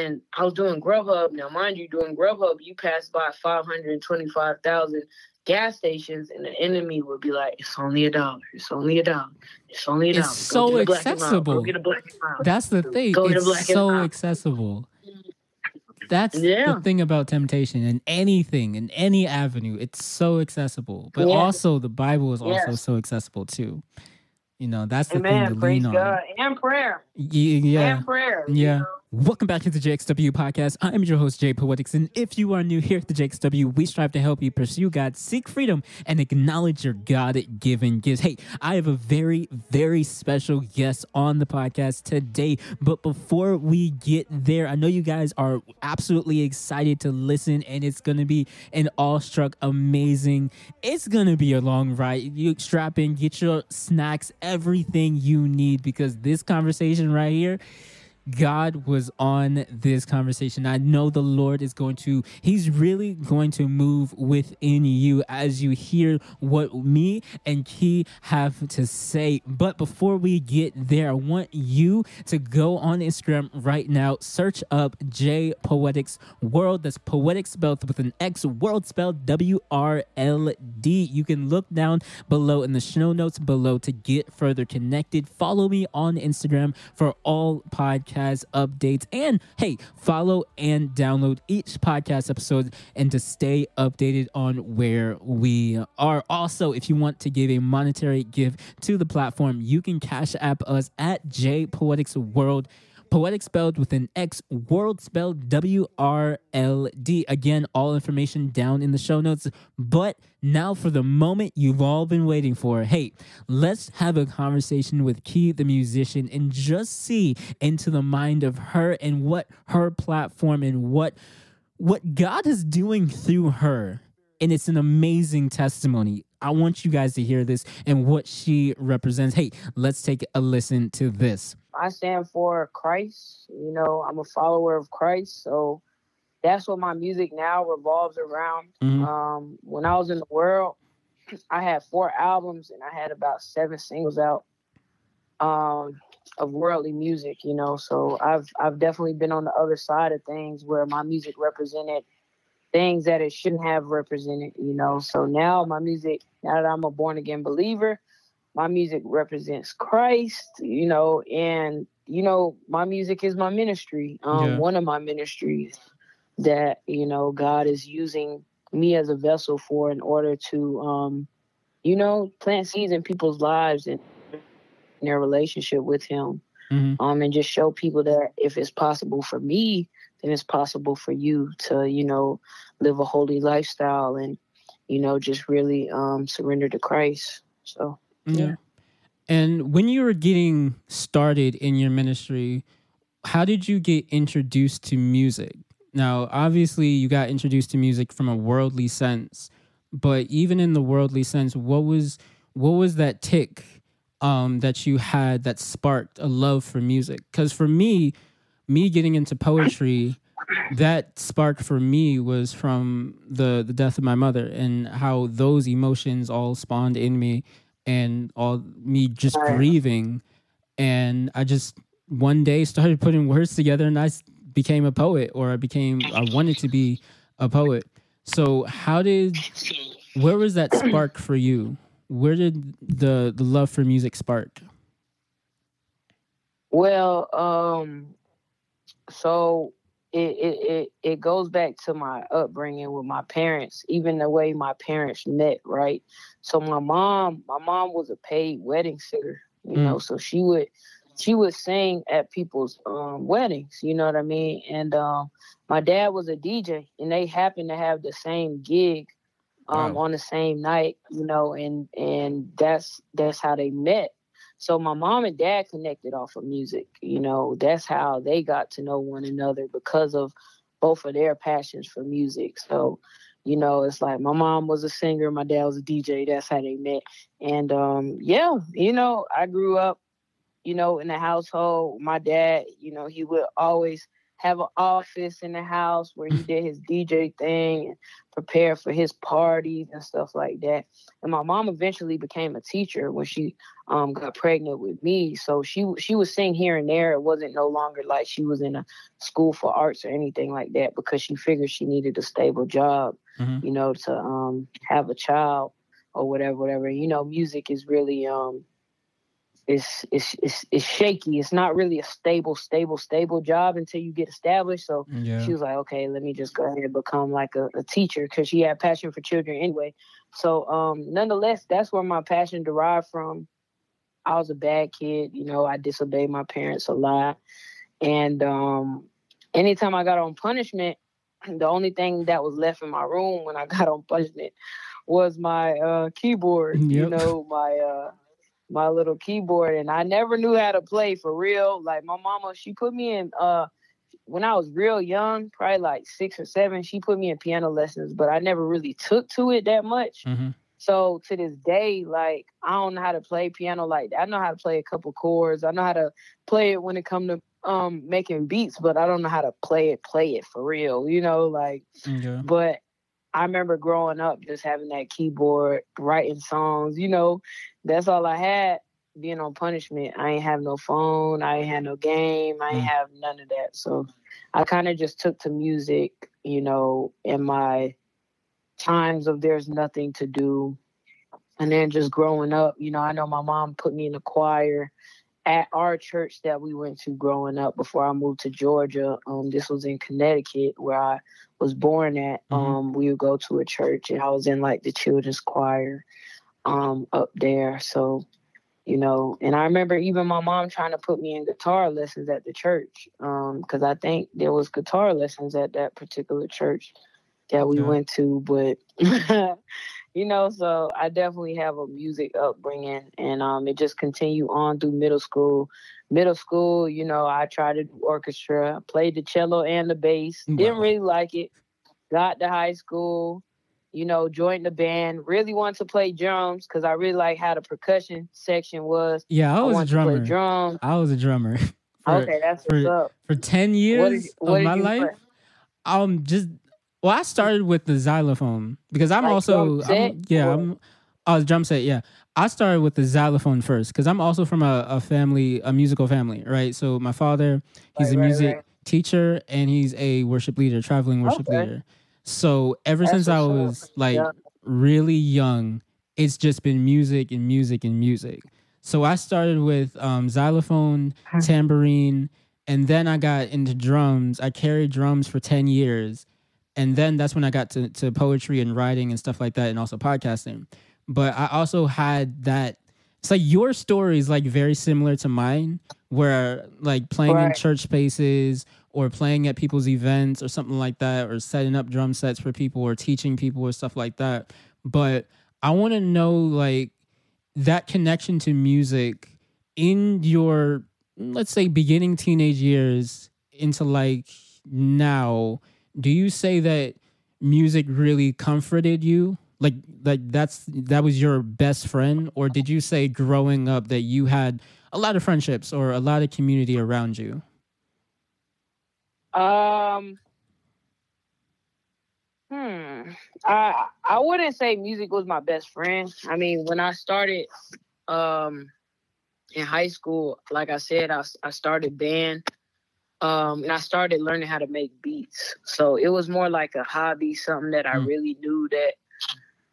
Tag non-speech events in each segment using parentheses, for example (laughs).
and I was doing Grubhub. Now, mind you, doing Grubhub, you pass by 525,000 gas stations, and the enemy would be like, "It's only a dollar. It's only a dollar. It's only a dollar." It's so accessible. That's the thing. Go it's so accessible. Mm-hmm. That's yeah. the thing about temptation and anything in any avenue. It's so accessible, but also the Bible is also so accessible too. You know, that's the Amen. thing to Praise lean God. on. And prayer. Yeah. And prayer. Yeah. You know? Welcome back to the JXW podcast. I'm your host, Jay Poetix. And if you are new here at the JXW, we strive to help you pursue God, seek freedom, and acknowledge your God given gifts. Hey, I have a very, very special guest on the podcast today. But before we get there, I know you guys are absolutely excited to listen, and it's going to be an awestruck, amazing. It's going to be a long ride. You strap in, get your snacks, everything you need, because this conversation right here God was on this conversation. I know the Lord is going to, He's really going to move within you as you hear what me and Khiy have to say. But before we get there, I want you to go on Instagram right now, search up J Poetix World. That's poetic spelled with an X, world spelled W R L D. You can look down below in the show notes below to get further connected. Follow me on Instagram for all podcasts podcast updates. And hey, follow and download each podcast episode and to stay updated on where we are. Also, if you want to give a monetary gift to the platform, you can cash app us at J Poetix World. Poetic spelled with an X, world spelled W R L D. Again, all information down in the show notes. But now for the moment you've all been waiting for. Hey, let's have a conversation with Khiy, the musician, and just see into the mind of her and what her platform and what what God is doing through her. And it's an amazing testimony. I want you guys to hear this and what she represents. Hey, let's take a listen to this. I stand for Christ. You know, I'm a follower of Christ. So that's what my music now revolves around. Mm-hmm. Um, when I was in the world, (clears throat) I had four albums and I had about seven singles out um, of worldly music, you know. So I've I've definitely been on the other side of things where my music represented things that it shouldn't have represented, you know. So now my music, now that I'm a born again believer, my music represents Christ, you know, and you know, my music is my ministry. Um, yeah. one of my ministries that, you know, God is using me as a vessel for in order to um, you know, plant seeds in people's lives and their relationship with him. Mm-hmm. Um, and just show people that if it's possible for me, then it's possible for you to, you know, live a holy lifestyle and, you know, just really um surrender to Christ. So yeah. And when you were getting started in your ministry, how did you get introduced to music? Now, obviously, you got introduced to music from a worldly sense, but even in the worldly sense, what was what was that tick um, that you had that sparked a love for music? Because for me, me getting into poetry, that spark for me was from the the death of my mother and how those emotions all spawned in me and all me just grieving. And i just one day started putting words together and i became a poet or i became i wanted to be a poet. So how did where was that spark for you? Where did the the love for music spark? Well um so it, it, it, it goes back to my upbringing with my parents, even the way my parents met, right? So my mom, my mom was a paid wedding singer, you mm. know, so she would she would sing at people's um, weddings, you know what I mean? And um, my dad was a DJ, and they happened to have the same gig um, wow. on the same night, you know, and and that's that's how they met. So my mom and dad connected off of music. You know, that's how they got to know one another because of both of their passions for music. So, you know, it's like my mom was a singer, my dad was a DJ. That's how they met. And um, yeah, you know, I grew up, you know, in the household. My dad, you know, he would always have an office in the house where he did his DJ thing and prepare for his parties and stuff like that. And my mom eventually became a teacher when she um, got pregnant with me. So she she would sing here and there. It wasn't no longer like she was in a school for arts or anything like that because she figured she needed a stable job, mm-hmm. you know, to um, have a child or whatever, whatever. You know, music is really um it's, it's it's it's shaky. It's not really a stable, stable, stable job until you get established. So yeah. she was like, okay, let me just go ahead and become like a, a teacher because she had passion for children anyway. So um, nonetheless, that's where my passion derived from. I was a bad kid, you know. I disobeyed my parents a lot, and um, anytime I got on punishment, (clears throat) the only thing that was left in my room when I (laughs) got on punishment was my uh, keyboard. Yep. You know, my uh, my little keyboard and I never knew how to play for real. Like my mama, she put me in uh when I was real young, probably like six or seven, she put me in piano lessons, but I never really took to it that much. Mm-hmm. So to this day, like I don't know how to play piano like that. I know how to play a couple chords. I know how to play it when it come to um making beats, but I don't know how to play it, play it for real, you know, like okay. but I remember growing up just having that keyboard, writing songs, you know, that's all I had being on punishment. I ain't have no phone, I ain't had no game, I ain't mm. have none of that. So I kind of just took to music, you know, in my times of there's nothing to do. And then just growing up, you know, I know my mom put me in a choir at our church that we went to growing up before I moved to Georgia. Um, this was in Connecticut where I was born at. Mm-hmm. Um, we would go to a church and I was in like the children's choir um, up there. So, you know, and I remember even my mom trying to put me in guitar lessons at the church because um, I think there was guitar lessons at that particular church that we yeah. went to, but. (laughs) you know, so I definitely have a music upbringing, and um, it just continued on through middle school. Middle school, you know, I tried to do orchestra, played the cello and the bass. Didn't really like it. Got to high school, you know, joined the band. Really wanted to play drums because I really like how the percussion section was. Yeah, I was I a drummer. drums. I was a drummer. (laughs) For, okay, that's what's for, up. For ten years what what of my life, play? um, just well, I started with the xylophone because I'm like also I'm, yeah? I'm oh drum set, yeah. I started with the xylophone first because I'm also from a, a, family, a musical family, right? So my father, he's right, a music right. teacher and he's a worship leader, traveling worship okay. leader. So ever That's since I was like yeah. really young, it's just been music and music and music. So I started with um, xylophone, tambourine, and then I got into drums. I carried drums for 10 years. And then that's when I got to, to poetry and writing and stuff like that, and also podcasting. But I also had that. It's like your story is like very similar to mine, where like playing right. in church spaces or playing at people's events or something like that, or setting up drum sets for people or teaching people or stuff like that. But I want to know like that connection to music in your, let's say, beginning teenage years into like now. Do you say that music really comforted you? Like, like that's that was your best friend, or did you say growing up that you had a lot of friendships or a lot of community around you? Um. Hmm. I I wouldn't say music was my best friend. I mean, when I started um in high school, like I said, I I started band. Um, and I started learning how to make beats. So it was more like a hobby, something that I mm. really knew that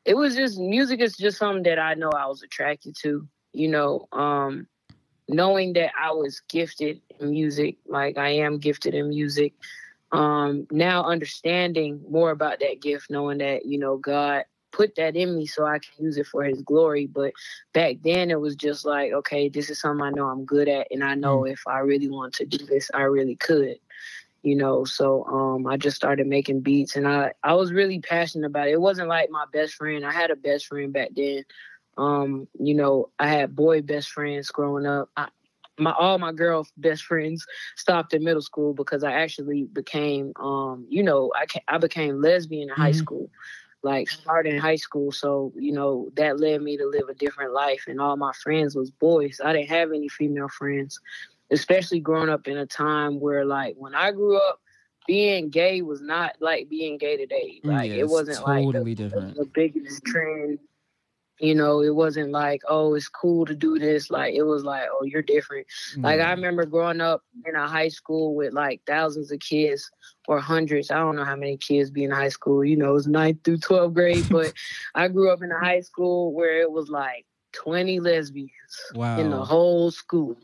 it was just music is just something that I know I was attracted to, you know. Um, knowing that I was gifted in music, like I am gifted in music, um, now understanding more about that gift, knowing that, you know, God put that in me so I can use it for his glory. But back then it was just like, okay, this is something I know I'm good at and I know mm. if I really want to do this, I really could. You know, so um I just started making beats and I I was really passionate about it. It wasn't like my best friend. I had a best friend back then um, you know, I had boy best friends growing up. I, my all my girl best friends stopped in middle school because I actually became, um, you know, I I became lesbian in mm-hmm. high school, like started in high school. So you know that led me to live a different life, and all my friends was boys. I didn't have any female friends, especially growing up in a time where like when I grew up, being gay was not like being gay today. Like yeah, it wasn't totally like the, different. The biggest trend. You know, it wasn't like, oh, it's cool to do this. Like it was like, oh, you're different. Like I remember growing up in a high school with like thousands of kids or hundreds. I don't know how many kids be in high school. You know, it's ninth through 12th grade, (laughs) but I grew up in a high school where it was like 20 lesbians wow. in the whole school.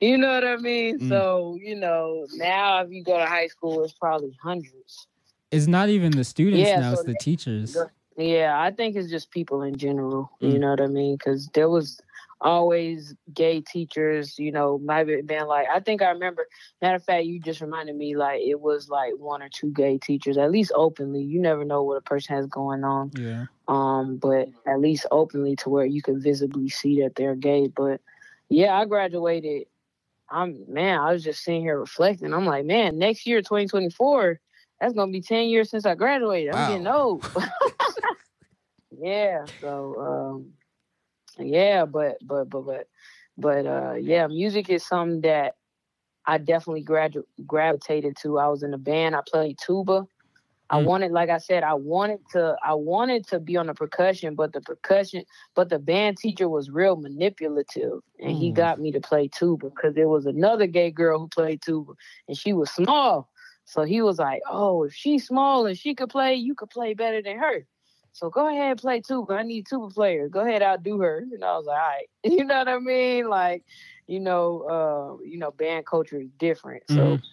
You know what I mean? Mm. So, you know, now if you go to high school, it's probably hundreds. It's not even the students yeah, now, so it's the teachers. Yeah, I think it's just people in general. Mm. You know what I mean? Because there was always gay teachers, you know, might have been like, I think I remember, matter of fact, you just reminded me like it was like one or two gay teachers, at least openly. You never know what a person has going on. Yeah. Um, but at least openly to where you can visibly see that they're gay. But yeah, I graduated. I'm man, I was just sitting here reflecting. I'm like, man, next year, 2024, that's gonna be 10 years since I graduated. I'm getting old. (laughs) (laughs) yeah. So um yeah, but but but but but uh yeah, music is something that I definitely gradu- gravitated to. I was in a band. I played tuba. I mm. wanted, like I said, I wanted to, I wanted to be on the percussion, but the percussion, but the band teacher was real manipulative, and mm. he got me to play tuba because there was another gay girl who played tuba, and she was small. So he was like, "Oh, if she's small and she could play, you could play better than her." So go ahead and play tuba. I need tuba players. Go ahead, outdo her. And I was like, all right. (laughs) You know what I mean? Like, you know, uh, you know, band culture is different. So mm-hmm.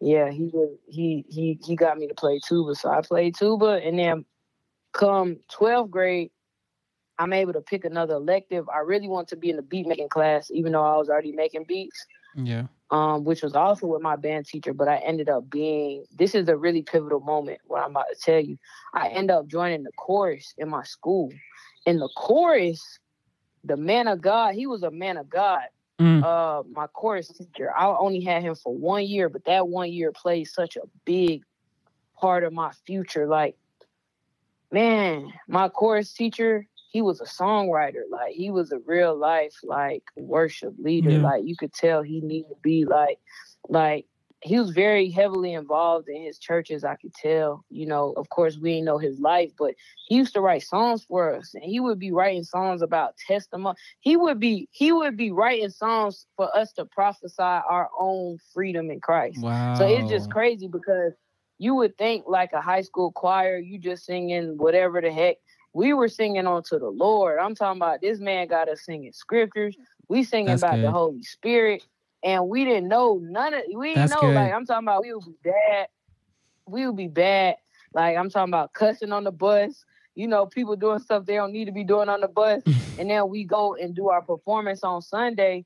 yeah, he was he he he got me to play tuba. So I played tuba and then come 12th grade, I'm able to pick another elective. I really want to be in the beat making class, even though I was already making beats. Yeah um, which was also with my band teacher, but I ended up being this is a really pivotal moment, what I'm about to tell you. I end up joining the chorus in my school. In the chorus, the man of God, he was a man of God. Mm. Uh, my chorus teacher, I only had him for one year, but that one year played such a big part of my future. Like, man, my chorus teacher, he was a songwriter. Like he was a real life like worship leader. Yeah. Like you could tell he needed to be like like he was very heavily involved in his churches. I could tell, you know, of course we didn't know his life, but he used to write songs for us and he would be writing songs about testimony. He would be, he would be writing songs for us to prophesy our own freedom in Christ. Wow. So it's just crazy because you would think like a high school choir, you just singing whatever the heck we were singing onto the Lord. I'm talking about this man got us singing scriptures. We singing That's about good. the Holy Spirit, and we didn't know none of. We didn't That's know. Good. Like I'm talking about, we would be bad. We would be bad. Like I'm talking about cussing on the bus. You know, people doing stuff they don't need to be doing on the bus, (laughs) and then we go and do our performance on Sunday.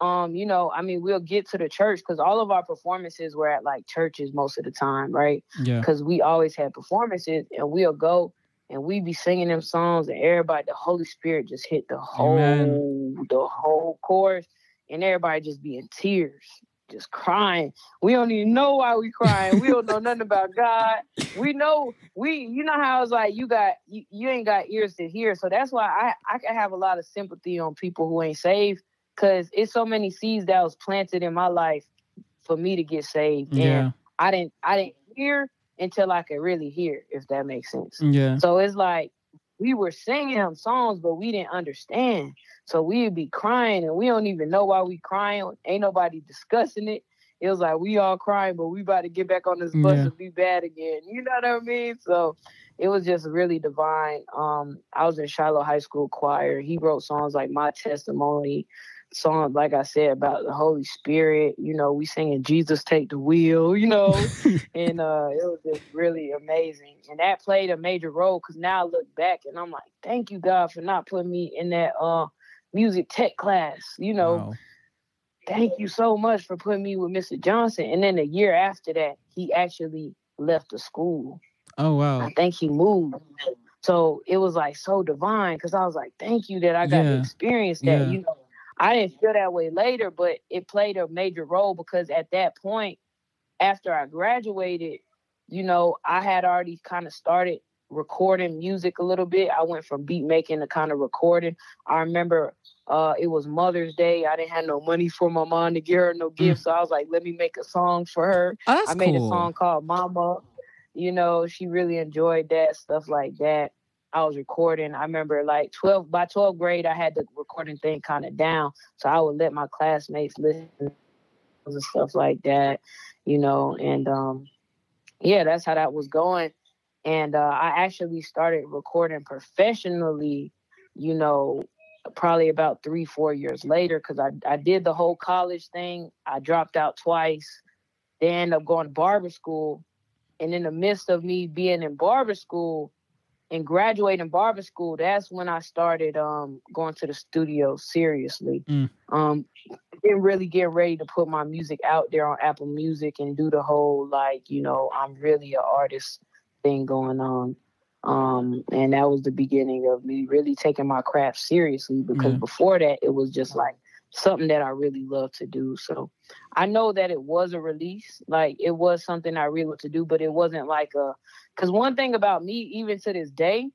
Um, you know, I mean, we'll get to the church because all of our performances were at like churches most of the time, right? Yeah. Because we always had performances, and we'll go and we be singing them songs and everybody the holy spirit just hit the whole Amen. the whole chorus and everybody just be in tears just crying. We don't even know why we crying. We don't know nothing about god. We know we you know how it's like you got you, you ain't got ears to hear. So that's why i i can have a lot of sympathy on people who ain't saved because it's so many seeds that was planted in my life for me to get saved. Yeah. and i didn't i didn't hear until I could really hear, if that makes sense. Yeah. So it's like we were singing them songs, but we didn't understand. So we'd be crying and we don't even know why we crying. Ain't nobody discussing it. It was like we all crying, but we about to get back on this bus yeah. and be bad again. You know what I mean? So it was just really divine. Um, I was in Shiloh High School choir. He wrote songs like My Testimony, song, like I said, about the Holy Spirit. You know, we singing Jesus Take the Wheel, you know, (laughs) and uh, it was just really amazing. And that played a major role because now I look back and I'm like, thank you, God, for not putting me in that uh, music tech class, you know. Wow. Thank you so much for putting me with Mr. Johnson. And then a year after that, he actually left the school. Oh, wow. I think he moved. So it was like so divine because I was like, thank you that I got yeah. to experience that. Yeah. You know, I didn't feel that way later, but it played a major role because at that point, after I graduated, you know, I had already kind of started recording music a little bit. I went from beat making to kind of recording. I remember uh, it was Mother's Day. I didn't have no money for my mom to give her no gift, mm. so I was like, let me make a song for her. Oh, I made cool. a song called Mama. You know, she really enjoyed that stuff like that. I was recording. I remember like 12 by 12th grade, I had the recording thing kind of down, so I would let my classmates listen and stuff like that. You know, and um, yeah, that's how that was going. And uh, I actually started recording professionally, you know, probably about three, four years later, because I, I did the whole college thing. I dropped out twice. Then ended up going to barber school. And in the midst of me being in barber school and graduating barber school, that's when I started um, going to the studio seriously. Mm. Um, didn't really get ready to put my music out there on Apple Music and do the whole like, you know, I'm really an artist thing going on. Um, and that was the beginning of me really taking my craft seriously because mm-hmm. before that it was just like something that I really love to do. So I know that it was a release, like it was something I really wanted to do, but it wasn't like a because one thing about me, even to this day,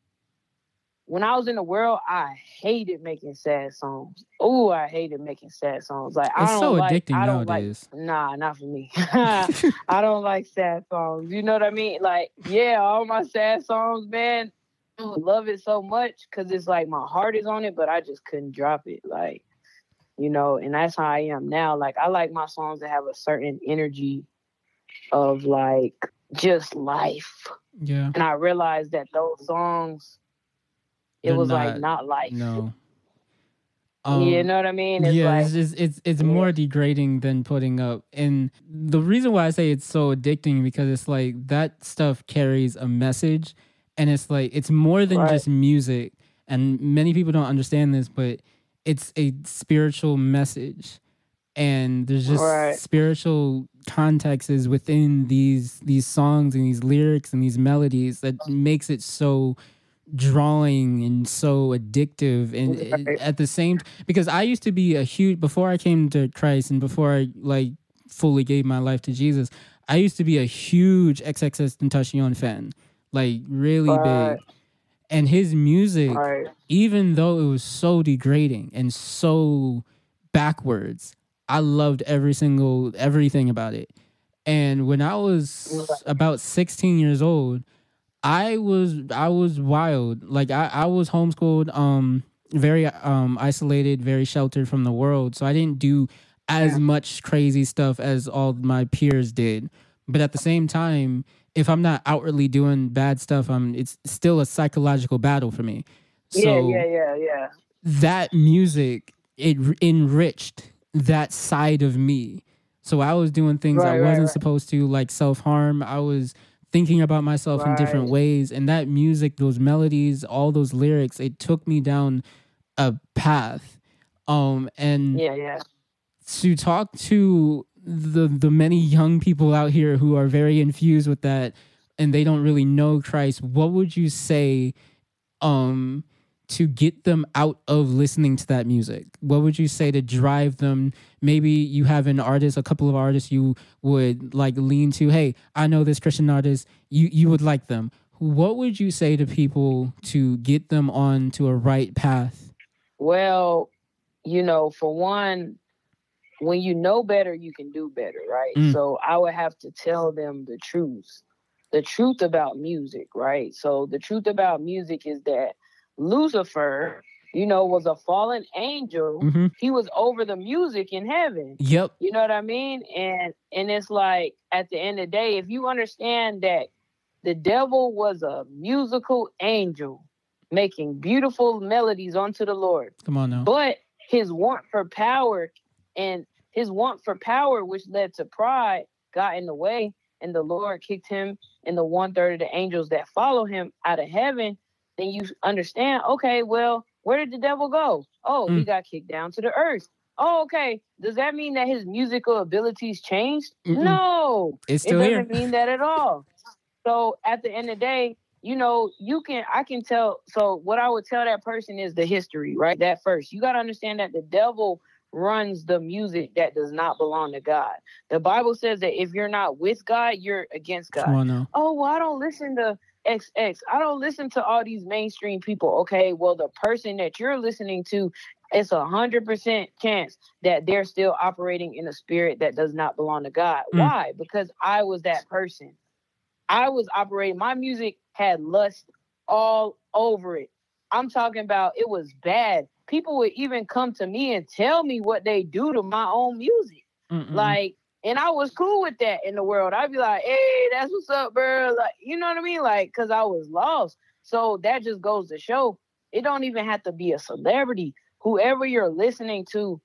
when I was in the world, I hated making sad songs. Oh, I hated making sad songs. Like it's I don't so like, addicting I don't nowadays. Like, nah, not for me. (laughs) (laughs) I don't like sad songs. You know what I mean? Like, yeah, all my sad songs, man, I love it so much because it's like my heart is on it, but I just couldn't drop it. Like, you know, and that's how I am now. Like, I like my songs to have a certain energy of like just life. Yeah. And I realized that those songs it They're was not, like not life. No. Um, you know what I mean? It's yeah, like, it's just, it's it's more degrading than putting up. And the reason why I say it's so addicting because it's like that stuff carries a message, and it's like it's more than right. just music. And many people don't understand this, but it's a spiritual message, and there's just right. spiritual contexts within these these songs and these lyrics and these melodies that makes it so drawing and so addictive and right. at the same because I used to be a huge before I came to Christ and before I like fully gave my life to Jesus I used to be a huge XXXTentacion fan like really right. big and his music right. even though it was so degrading and so backwards I loved every single everything about it and when I was about 16 years old I was I was wild. Like I, I was homeschooled, um, very um isolated, very sheltered from the world. So I didn't do as much crazy stuff as all my peers did. But at the same time, if I'm not outwardly doing bad stuff, I'm it's still a psychological battle for me. So yeah, yeah, yeah, yeah. That music it enriched that side of me. So I was doing things right, I wasn't right, right. supposed to, like self harm. I was thinking about myself in different ways and that music those melodies all those lyrics it took me down a path um and yeah yeah to talk to the the many young people out here who are very infused with that and they don't really know Christ what would you say um to get them out of listening to that music? What would you say to drive them? Maybe you have an artist, a couple of artists you would like lean to. Hey, I know this Christian artist. You you would like them. What would you say to people to get them on to a right path? Well, you know, for one, when you know better, you can do better, right? Mm. So I would have to tell them the truth. The truth about music, right? So the truth about music is that Lucifer, you know, was a fallen angel. Mm-hmm. He was over the music in heaven. Yep. You know what I mean? And and it's like at the end of the day, if you understand that the devil was a musical angel making beautiful melodies unto the Lord. Come on now. But his want for power and his want for power, which led to pride, got in the way, and the Lord kicked him and the one third of the angels that follow him out of heaven then you understand, okay, well, where did the devil go? Oh, mm. he got kicked down to the earth. Oh, okay. Does that mean that his musical abilities changed? Mm-mm. No. It's still it doesn't here. mean that at all. So at the end of the day, you know, you can I can tell so what I would tell that person is the history, right? That first. You gotta understand that the devil runs the music that does not belong to God. The Bible says that if you're not with God, you're against God. On, oh, well, I don't listen to XX. I don't listen to all these mainstream people. Okay, well, the person that you're listening to, it's a hundred percent chance that they're still operating in a spirit that does not belong to God. Mm. Why? Because I was that person. I was operating. My music had lust all over it. I'm talking about it was bad. People would even come to me and tell me what they do to my own music. Mm-mm. Like, and I was cool with that in the world. I'd be like, hey, that's what's up, bro. Like, you know what I mean? Like, cause I was lost. So that just goes to show it don't even have to be a celebrity. Whoever you're listening to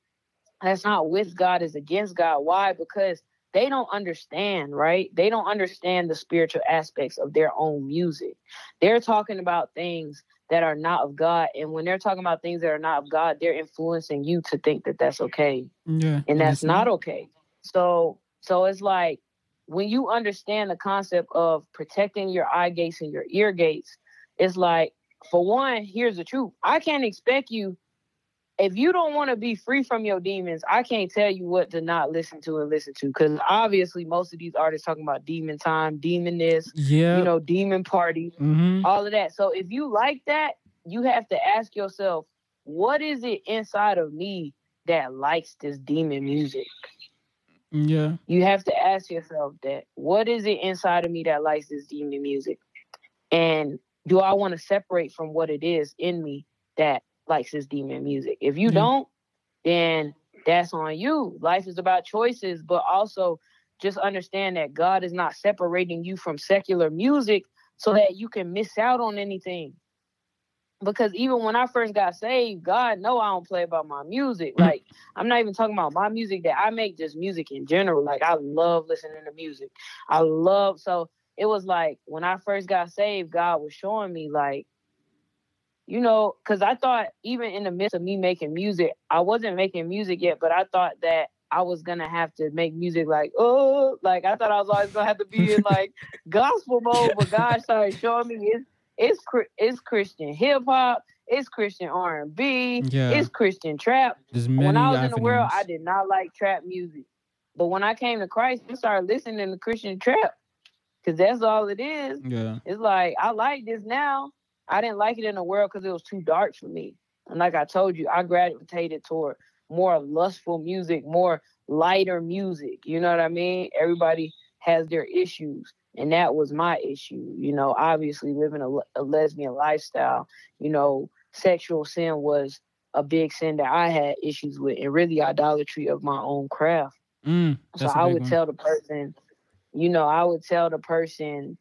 that's not with God is against God. Why? Because they don't understand, right? They don't understand the spiritual aspects of their own music. They're talking about things that are not of God. And when they're talking about things that are not of God, they're influencing you to think that that's okay. Yeah. And that's not okay. So, so it's like when you understand the concept of protecting your eye gates and your ear gates, it's like, for one, here's the truth. I can't expect you if you don't want to be free from your demons, I can't tell you what to not listen to and listen to because obviously most of these artists talking about demon time, demon this, yeah, you know, demon party, mm-hmm. all of that. So if you like that, you have to ask yourself, what is it inside of me that likes this demon music? Yeah. You have to ask yourself that. What is it inside of me that likes this demon music? And do I want to separate from what it is in me that likes his demon music. If you mm-hmm. don't, then that's on you. Life is about choices, but also just understand that God is not separating you from secular music so that you can miss out on anything. Because even when I first got saved, God know I don't play about my music. Mm-hmm. Like I'm not even talking about my music that I make, just music in general. Like I love listening to music. I love so it was like when I first got saved, God was showing me like you know, because I thought even in the midst of me making music, I wasn't making music yet, but I thought that I was gonna have to make music like oh, like I thought I was always gonna have to be in like (laughs) gospel mode. But God started showing me it's it's it's Christian hip hop, it's Christian R and B, it's Christian trap. When I was in the world, I did not like trap music, but when I came to Christ, I started listening to Christian trap because that's all it is. Yeah, it's like I like this now I didn't like it in the world because it was too dark for me. And like I told you, I gravitated toward more lustful music, more lighter music. You know what I mean? Everybody has their issues. And that was my issue. You know, obviously living a, a lesbian lifestyle, you know, sexual sin was a big sin that I had issues with, and really idolatry of my own craft. Mm, so I would one. tell the person, you know, I would tell the person,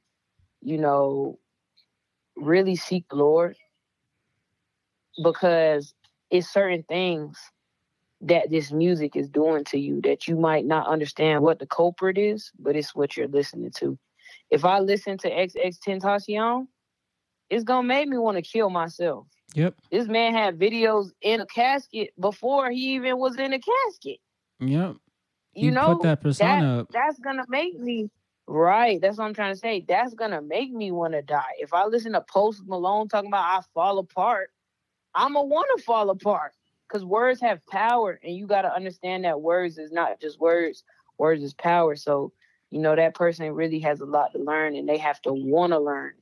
you know, really seek the Lord because it's certain things that this music is doing to you that you might not understand what the culprit is, but it's what you're listening to. If I listen to XXXTentacion, it's gonna make me want to kill myself. Yep. This man had videos in a casket before he even was in a casket. Yep. You he know that persona that. That's gonna make me Right. That's what I'm trying to say. That's gonna make me want to die. If I listen to Post Malone talking about I fall apart, I'ma want to fall apart. Cause words have power, and you gotta understand that words is not just words. Words is power. So, you know, that person really has a lot to learn, and they have to want to learn.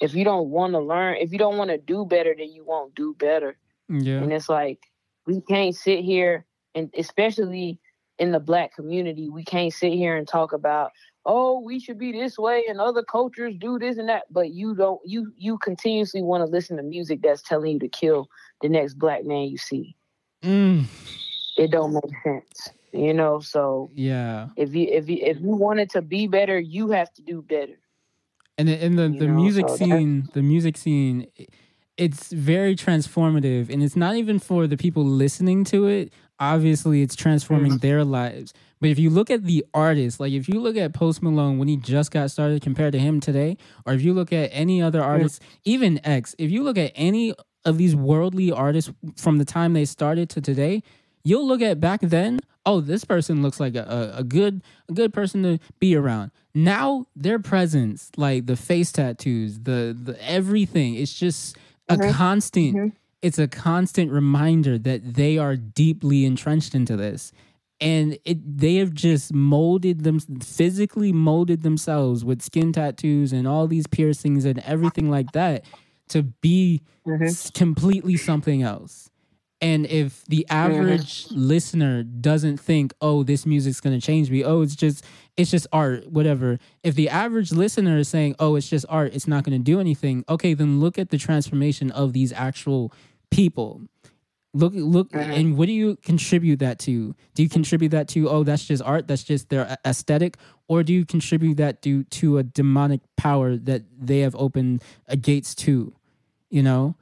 If you don't want to learn, if you don't want to do better, then you won't do better. Yeah. And it's like we can't sit here, and especially in the black community, we can't sit here and talk about oh, we should be this way and other cultures do this and that, but you don't you you continuously want to listen to music that's telling you to kill the next black man you see. Mm. It don't make sense. You know, so yeah. If you if you if you wanted to be better, you have to do better. And in the the, the music so scene, the music scene it's very transformative and it's not even for the people listening to it obviously it's transforming mm. their lives but if you look at the artist like if you look at post malone when he just got started compared to him today or if you look at any other artist even x if you look at any of these worldly artists from the time they started to today you'll look at back then oh this person looks like a, a, a good a good person to be around now their presence like the face tattoos the the everything it's just a mm-hmm. constant mm-hmm. it's a constant reminder that they are deeply entrenched into this and it they have just molded them physically molded themselves with skin tattoos and all these piercings and everything like that to be mm-hmm. completely something else and if the average mm-hmm. listener doesn't think oh this music's going to change me oh it's just it's just art whatever if the average listener is saying oh it's just art it's not going to do anything okay then look at the transformation of these actual people look look mm-hmm. and what do you contribute that to? Do you contribute that to oh that's just art that's just their aesthetic? Or do you contribute that to to a demonic power that they have opened a gates to you know?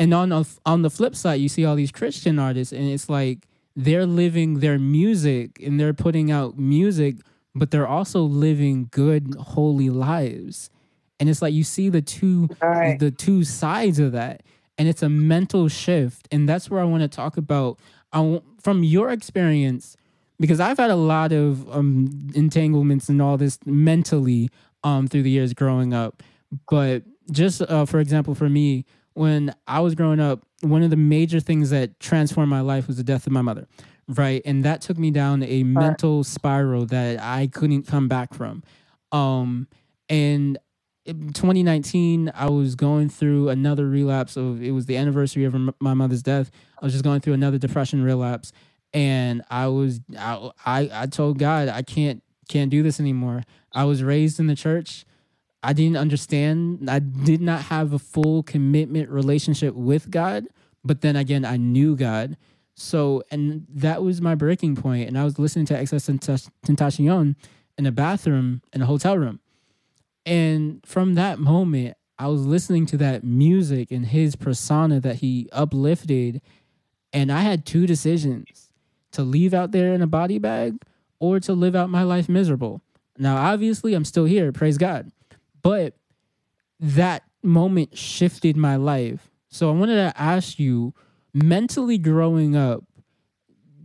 And on a, on the flip side you see all these christian artists and it's like they're living their music and they're putting out music but they're also living good holy lives. And it's like you see the two right. the two sides of that and it's a mental shift. And that's where i want to talk about I, from your experience because i've had a lot of um, entanglements and all this mentally um, through the years growing up. But just uh, for example for me when i was growing up one of the major things that transformed my life was the death of my mother right? And that took me down a mental spiral that i couldn't come back from. Um, and 2019, I was going through another relapse of it was the anniversary of my mother's death. I was just going through another depression relapse, and I was I I, I told God I can't can't do this anymore. I was raised in the church. I didn't understand. I did not have a full commitment relationship with God, but then again, I knew God. So, and that was my breaking point. And I was listening to XXXTentacion in a bathroom in a hotel room and from that moment, I was listening to that music and his persona that he uplifted. And I had two decisions to leave out there in a body bag or to live out my life miserable. Now, obviously, I'm still here, praise God. But that moment shifted my life. So I wanted to ask you mentally growing up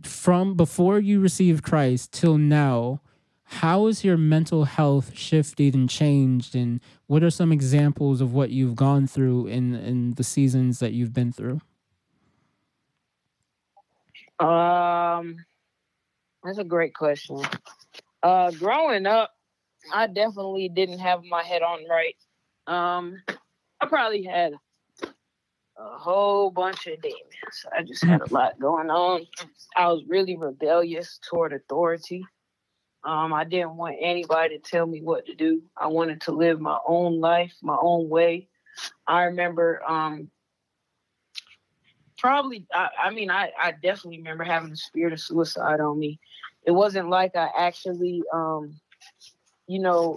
from before you received Christ till now, how has your mental health shifted and changed and what are some examples of what you've gone through in in the seasons that you've been through? Um that's a great question. Uh growing up i definitely didn't have my head on right. Um i probably had a whole bunch of demons. I just had a lot going on. I was really rebellious toward authority um, I didn't want anybody to tell me what to do. I wanted to live my own life, my own way. I remember um, probably, I, I mean, I, I definitely remember having a spirit of suicide on me. It wasn't like I actually, um, you know,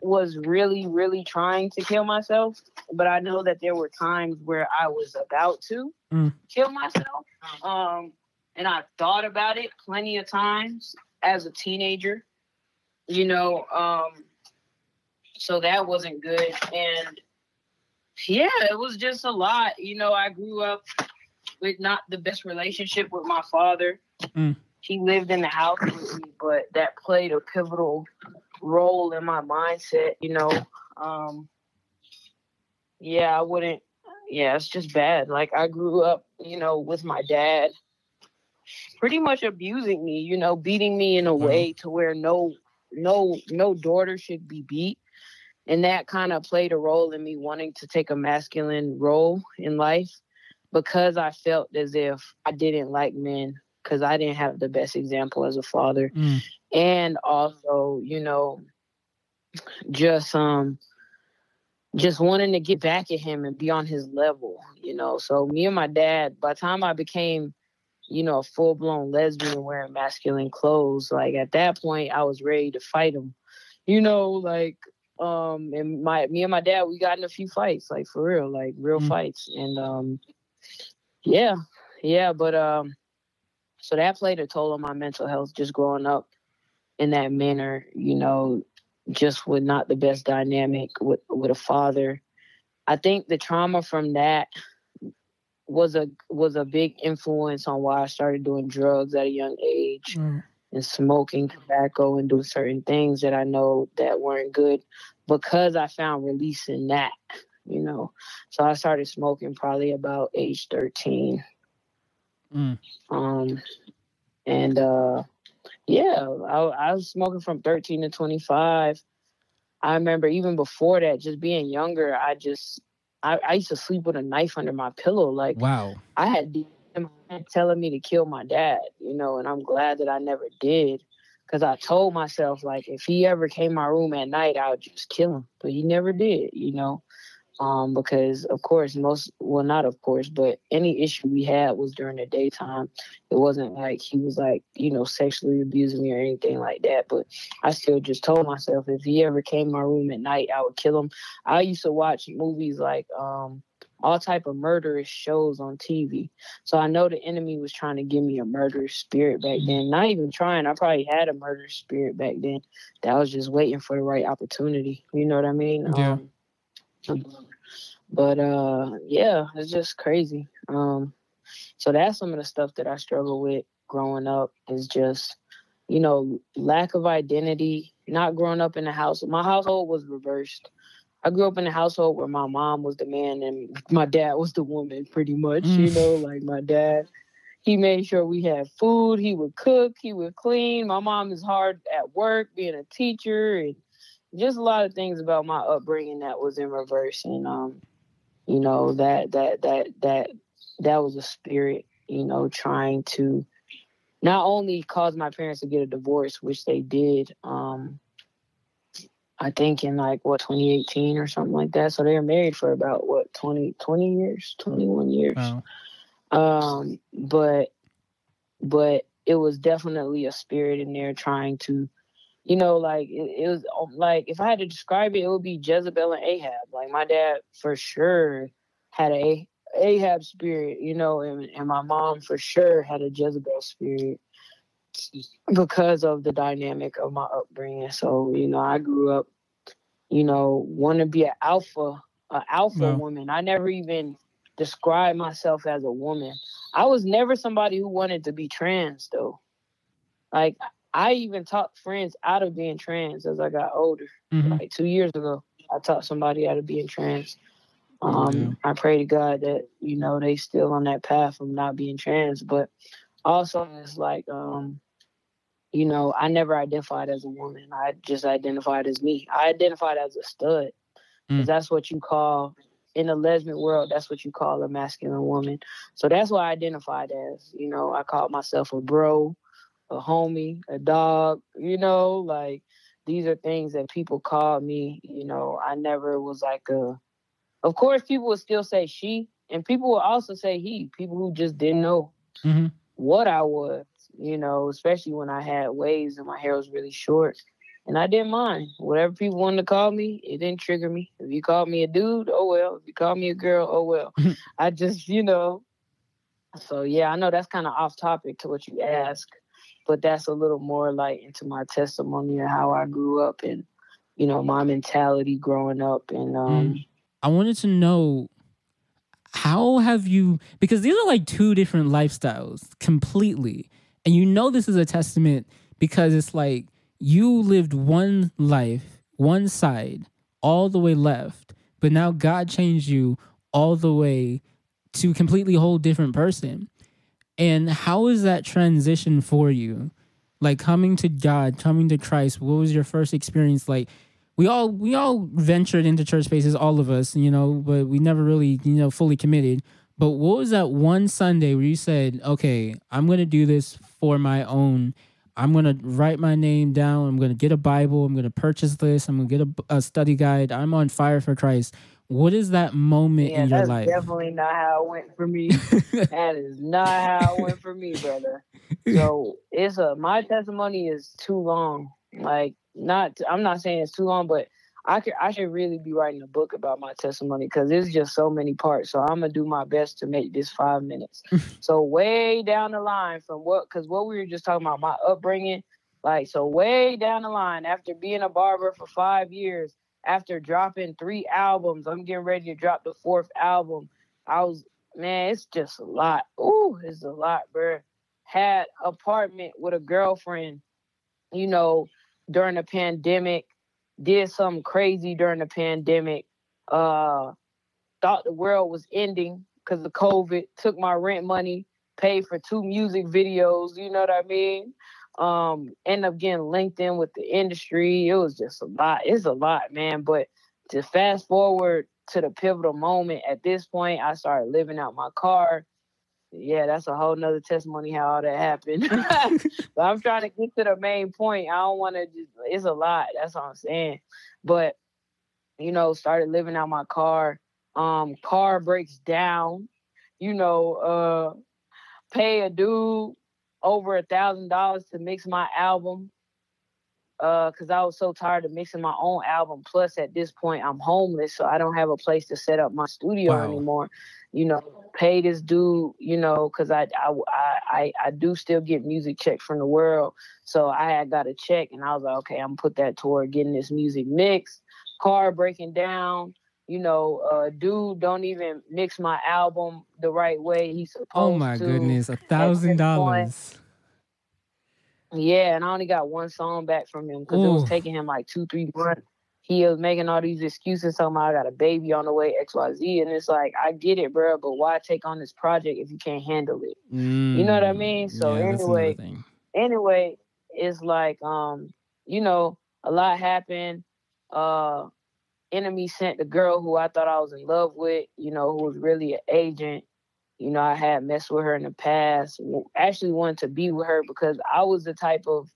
was really, really trying to kill myself, but I know that there were times where I was about to mm. kill myself. Um, and I thought about it plenty of times as a teenager, you know, um, so that wasn't good. And yeah, it was just a lot. You know, I grew up with not the best relationship with my father. Mm. He lived in the house with me, but that played a pivotal role in my mindset, you know. Um, yeah, I wouldn't, yeah, it's just bad. Like, I grew up, you know, with my dad pretty much abusing me, you know, beating me in a mm-hmm. way to where no no no daughter should be beat. And that kind of played a role in me wanting to take a masculine role in life because I felt as if I didn't like men because I didn't have the best example as a father. Mm. And also, you know, just um just wanting to get back at him and be on his level, you know. So me and my dad, by the time I became you know, a full blown lesbian wearing masculine clothes. Like at that point, I was ready to fight him. You know, like um, and my me and my dad, we got in a few fights, like for real, like real mm-hmm. fights, and um, yeah, yeah, but um, so that played a toll on my mental health just growing up in that manner. You know, just with not the best dynamic with with a father. I think the trauma from that was a was a big influence on why I started doing drugs at a young age mm. and smoking tobacco and doing certain things that I know that weren't good because I found release in that. you know. So I started smoking probably about age 13. Mm. Um, and uh, yeah, I, I was smoking from 13 to 25. I remember even before that, just being younger, I just I, I used to sleep with a knife under my pillow. Like wow, I had telling me to kill my dad, you know, and I'm glad that I never did because I told myself like if he ever came my room at night, I would just kill him, but he never did, you know um, because of course most well not of course but any issue we had was during the daytime. It wasn't like he was like you know sexually abusing me or anything like that but i still just told myself if he ever came to my room at night i would kill him. I used to watch movies like um, all type of murderous shows on tv so i know the enemy was trying to give me a murderous spirit back then. Not even trying. I probably had a murderous spirit back then that was just waiting for the right opportunity. You know what i mean? Yeah. Um, but uh, yeah, it's just crazy. Um, so that's some of the stuff that I struggle with growing up is just, you know, lack of identity, not growing up in a house. My household was reversed. I grew up in a household where my mom was the man and my dad was the woman, pretty much. Mm. You know, like my dad, he made sure we had food. He would cook. He would clean. My mom is hard at work, being a teacher, and just a lot of things about my upbringing that was in reverse. And um, you know that that that that that was a spirit you know trying to not only cause my parents to get a divorce which they did um i think in like what 2018 or something like that so they were married for about what 20 20 years 21 years wow. um but but it was definitely a spirit in there trying to you know, like it, it, was um, like if I had to describe it, it would be Jezebel and Ahab. Like my dad for sure had a Ahab spirit, you know, and, and my mom for sure had a Jezebel spirit because of the dynamic of my upbringing. So, you know, I grew up, you know, want to be an alpha, an alpha woman. I never even described myself as a woman. I was never somebody who wanted to be trans though. Like I even talked friends out of being trans as I got older. Mm-hmm. Like two years ago, I taught somebody out of being trans. Um, yeah. I pray to God that you know they still on that path of not being trans, but also it's like, um, you know, I never identified as a woman. I just identified as me. I identified as a stud mm. that's what you call in the lesbian world. That's what you call a masculine woman. So that's what I identified as. You know, I called myself a bro a homie, a dog, you know, like these are things that people call me, you know, I never was like a of course people would still say she and people would also say he, people who just didn't know mm-hmm. what I was, you know, especially when I had waves and my hair was really short. And I didn't mind. Whatever people wanted to call me, it didn't trigger me. If you called me a dude, oh well. If you called me a girl, oh well. (laughs) I just, you know. So yeah, I know that's kind of off topic to what you ask but that's a little more like into my testimony of how I grew up and you know my mentality growing up and um mm. I wanted to know how have you because these are like two different lifestyles completely and you know this is a testament because it's like you lived one life one side all the way left but now God changed you all the way to completely whole different person and how is that transition for you? Like coming to God, coming to Christ, what was your first experience like? We all we all ventured into church spaces, all of us, you know, but we never really, you know, fully committed. But what was that one Sunday where you said, "Okay, I'm going to do this for my own. I'm going to write my name down. I'm going to get a Bible. I'm going to purchase this. I'm going to get a, a study guide. I'm on fire for Christ." What is that moment yeah, in your life? Definitely not how it went for me. (laughs) that is not how it went for me, brother. So it's a my testimony is too long. Like not, I'm not saying it's too long, but I could I should really be writing a book about my testimony because it's just so many parts. So I'm gonna do my best to make this five minutes. (laughs) so way down the line from what because what we were just talking about my upbringing, like so way down the line after being a barber for five years after dropping three albums, I'm getting ready to drop the fourth album. I was, man, it's just a lot. Ooh, it's a lot, bro. Had apartment with a girlfriend, you know, during the pandemic. Did something crazy during the pandemic. Uh, thought the world was ending because of COVID, took my rent money, paid for two music videos, you know what I mean? Um, end up getting linked in with the industry. It was just a lot. It's a lot, man. But to fast forward to the pivotal moment, at this point, I started living out my car. Yeah, that's a whole nother testimony how all that happened. (laughs) but I'm trying to get to the main point. I don't want to just, it's a lot. That's what I'm saying. But, you know, started living out my car. Um, car breaks down, you know, uh, pay a dude over a thousand dollars to mix my album Uh, because uh, I was so tired of mixing my own album. Plus, at this point, I'm homeless, so I don't have a place to set up my studio wow. anymore. You know, pay this due. you know, because I, I I I do still get music checks from the world, so I had got a check, and I was like, okay, I'm gonna put that toward getting this music mixed. Car breaking down, you know, uh, dude don't even mix my album the right way he's supposed to. Oh my to. goodness, a thousand dollars. Yeah, and I only got one song back from him because it was taking him like two, three months. He was making all these excuses, talking about I got a baby on the way, X, Y, Z, and it's like I get it, bro, but why take on this project if you can't handle it? Mm, you know what I mean? Mm, so yeah, anyway, anyway, it's like um, you know, a lot happened. Uh, enemy sent the girl who I thought I was in love with, you know, who was really an agent. You know, I had messed with her in the past. Actually, wanted to be with her because I was the type of,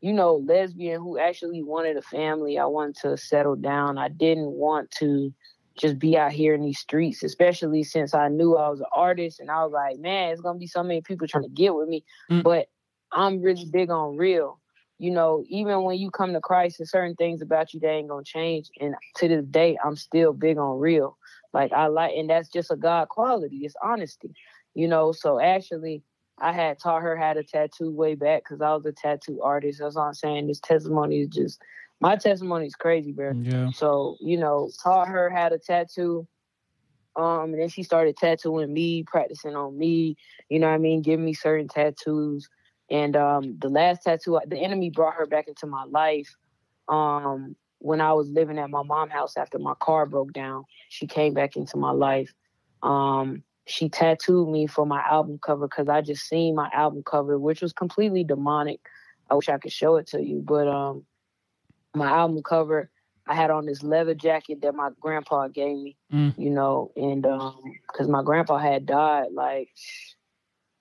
you know, lesbian who actually wanted a family. I wanted to settle down. I didn't want to just be out here in these streets, especially since I knew I was an artist and I was like, man, it's gonna be so many people trying to get with me. Mm. But I'm really big on real you know, even when you come to Christ, there's certain things about you that ain't gonna change. And to this day, I'm still big on real. Like I like, and that's just a God quality. It's honesty, you know. So actually, I had taught her how to tattoo way back because I was a tattoo artist. That's what I'm saying. This testimony is just my testimony is crazy, bro. Yeah. So you know, taught her how to tattoo. Um, and then she started tattooing me, practicing on me. You know what I mean? Giving me certain tattoos. And um, the last tattoo, the enemy brought her back into my life um, when I was living at my mom's house after my car broke down. She came back into my life. Um, she tattooed me for my album cover because I just seen my album cover, which was completely demonic. I wish I could show it to you, but um, my album cover, I had on this leather jacket that my grandpa gave me, mm. you know, and because um, my grandpa had died like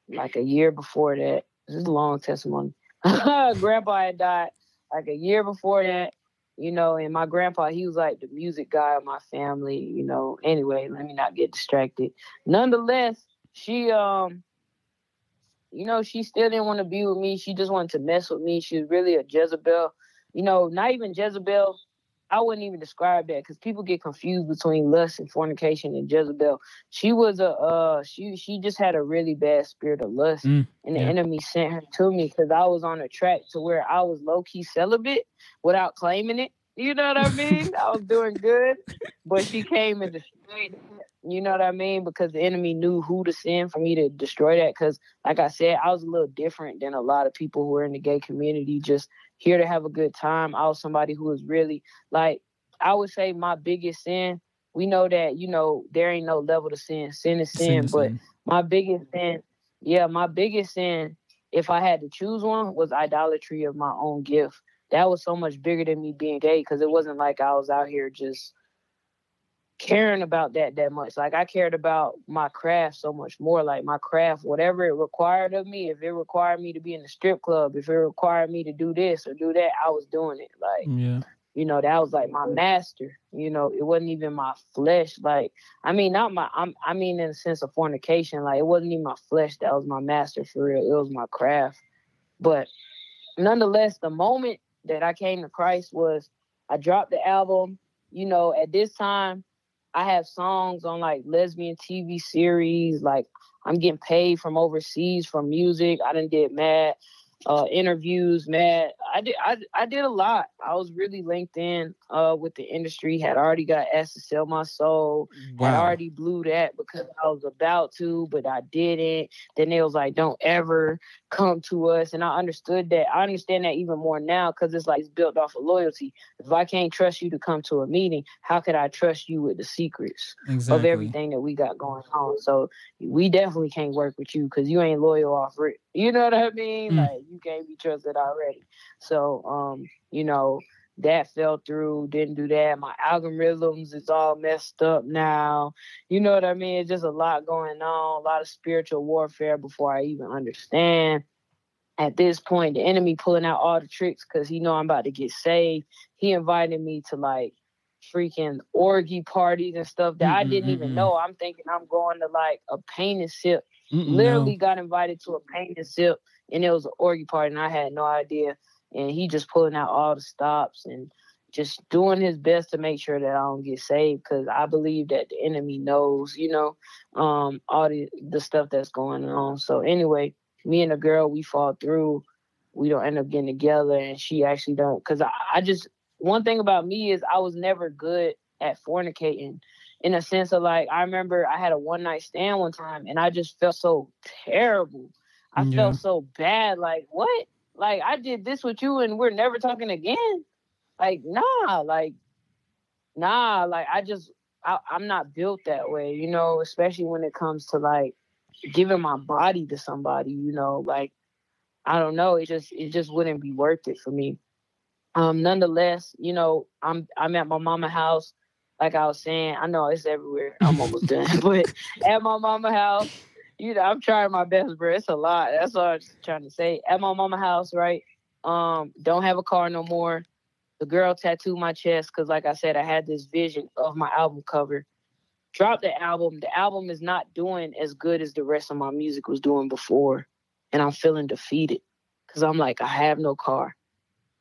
like a year before that, this is a long testimony. (laughs) grandpa had died like a year before that, you know, and my grandpa, he was like the music guy of my family, you know. Anyway, let me not get distracted. Nonetheless, she um you know, she still didn't want to be with me. She just wanted to mess with me. She was really a Jezebel. You know, not even Jezebel, I wouldn't even describe that because people get confused between lust and fornication and Jezebel. She was a uh she she just had a really bad spirit of lust, mm, and the yeah. enemy sent her to me because I was on a track to where I was low key celibate without claiming it. You know what I mean? I was doing good, but she came and destroyed it. You know what I mean? Because the enemy knew who to send for me to destroy that. Because, like I said, I was a little different than a lot of people who are in the gay community. Just here to have a good time. I was somebody who was really like I would say my biggest sin. We know that you know there ain't no level to sin. Sin is sin, sin but sin. my biggest sin, yeah, my biggest sin, if I had to choose one, was idolatry of my own gift. That was so much bigger than me being gay because it wasn't like I was out here just caring about that that much. Like I cared about my craft so much more. Like my craft, whatever it required of me, if it required me to be in the strip club, if it required me to do this or do that, I was doing it. Like yeah. You know, that was like my master. You know, it wasn't even my flesh. Like, I mean, not my. I'm, I mean, in the sense of fornication, like it wasn't even my flesh that was my master for real. It was my craft. But nonetheless, the moment that I came to Christ was I dropped the album. You know, at this time, I have songs on like lesbian TV series. Like I'm getting paid from overseas for music. I didn't get mad uh, interviews, mad. I did I, I did a lot. I was really linked in uh with the industry, had already got asked to sell my soul. Wow. I already blew that because I was about to, but I didn't. Then they was like, Don't ever come to us. And I understood that. I understand that even more now because it's like it's built off of loyalty. If I can't trust you to come to a meeting, how could I trust you with the secrets exactly. of everything that we got going on? So we definitely can't work with you because you ain't loyal off it. You know what I mean? Mm. Like you can't be trusted already. So um, you know, that fell through, didn't do that. My algorithms is all messed up now. You know what I mean? It's just a lot going on, a lot of spiritual warfare before I even understand. At this point, the enemy pulling out all the tricks because he know I'm about to get saved. He invited me to like freaking orgy parties and stuff that mm-hmm, I didn't even know. I'm thinking I'm going to like a pain and sip. Mm-mm, Literally no. got invited to a pain and sip, and it was an orgy party, and I had no idea and he just pulling out all the stops and just doing his best to make sure that I don't get saved because I believe that the enemy knows, you know, um, all the the stuff that's going on. So anyway, me and the girl we fall through. We don't end up getting together, and she actually don't. Cause I, I just one thing about me is I was never good at fornicating in a sense of like I remember I had a one night stand one time and I just felt so terrible. I yeah. felt so bad. Like what? Like I did this with you and we're never talking again. Like nah, like nah, like I just I, I'm not built that way, you know, especially when it comes to like giving my body to somebody, you know, like I don't know, it just it just wouldn't be worth it for me. Um, nonetheless, you know, I'm I'm at my mama house. Like I was saying, I know it's everywhere. I'm almost done, (laughs) but at my mama house, you know, I'm trying my best, bro. It's a lot. That's all I'm trying to say. At my mama house, right? Um, don't have a car no more. The girl tattooed my chest because, like I said, I had this vision of my album cover. Dropped the album. The album is not doing as good as the rest of my music was doing before, and I'm feeling defeated because I'm like, I have no car.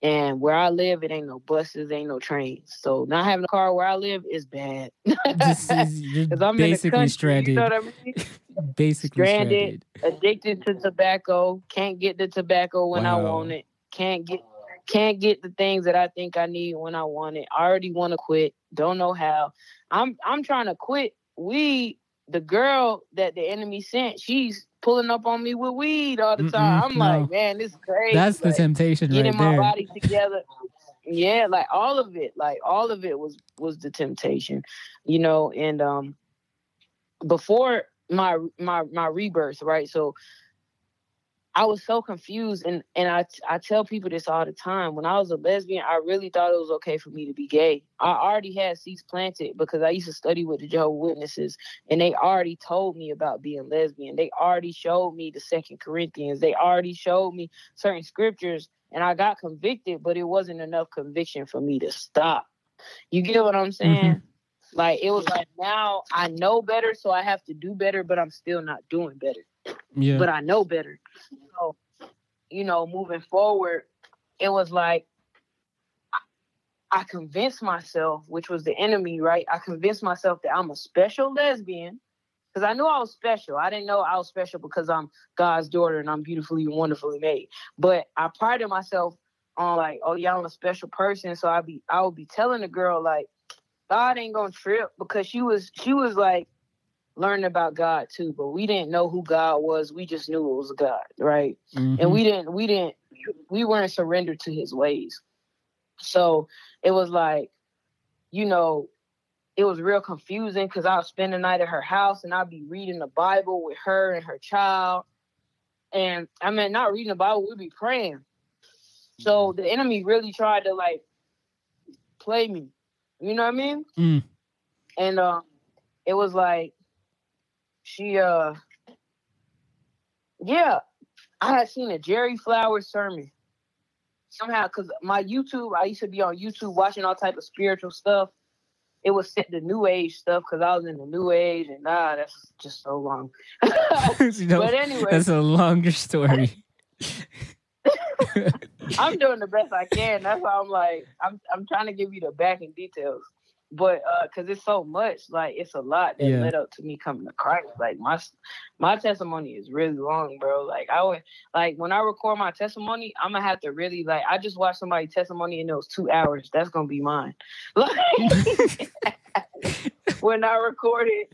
And where I live, it ain't no buses, ain't no trains. So not having a car where I live is bad. this is (laughs) you're I'm basically country, stranded. You know I mean? (laughs) basically stranded, stranded, addicted to tobacco. Can't get the tobacco when wow. I want it. Can't get can't get the things that I think I need when I want it. I already want to quit. Don't know how. I'm I'm trying to quit We The girl that the enemy sent, she's pulling up on me with weed all the time. Mm-mm, I'm no. like, man, this is crazy. That's like, the temptation, getting right my body together. Yeah, like all of it, like all of it was was the temptation, you know. And um, before my my my rebirth, right? So I was so confused, and and I I tell people this all the time. When I was a lesbian, I really thought it was okay for me to be gay. I already had seeds planted because I used to study with the Jehovah Witnesses, and they already told me about being lesbian. They already showed me the Second Corinthians. They already showed me certain scriptures, and I got convicted, but it wasn't enough conviction for me to stop. You get what I'm saying? Mm-hmm. Like it was like now I know better, so I have to do better, but I'm still not doing better. Yeah. But I know better. So, you know, moving forward, it was like I convinced myself, which was the enemy, right? I convinced myself that I'm a special lesbian because I knew I was special. I didn't know I was special because I'm God's daughter and I'm beautifully and wonderfully made. But I prided myself on like, oh yeah, I'm a special person. So I be I would be telling the girl like, God ain't gonna trip because she was she was like learning about God too, but we didn't know who God was. We just knew it was God, right? Mm-hmm. And we didn't we didn't we weren't surrendered to his ways. So it was like, you know, it was real confusing because I would spend the night at her house and I'd be reading the Bible with her and her child. And I mean, not reading the Bible, we'd be praying. So the enemy really tried to like play me. You know what I mean? Mm. And uh, it was like she uh yeah, I had seen a Jerry Flowers sermon. Somehow, because my YouTube, I used to be on YouTube watching all type of spiritual stuff. It was set the new age stuff because I was in the new age, and nah, that's just so long. (laughs) you know, but anyway, that's a longer story. (laughs) (laughs) I'm doing the best I can. That's why I'm like, I'm I'm trying to give you the backing details. But uh because it's so much like it's a lot that Yeah. led up to me coming to christ. Like my my testimony is really long bro. Like i would like when i record my testimony i'm gonna have to really like i just watched somebody testimony and it was two hours. That's gonna be mine. (laughs) Like (laughs) when i recorded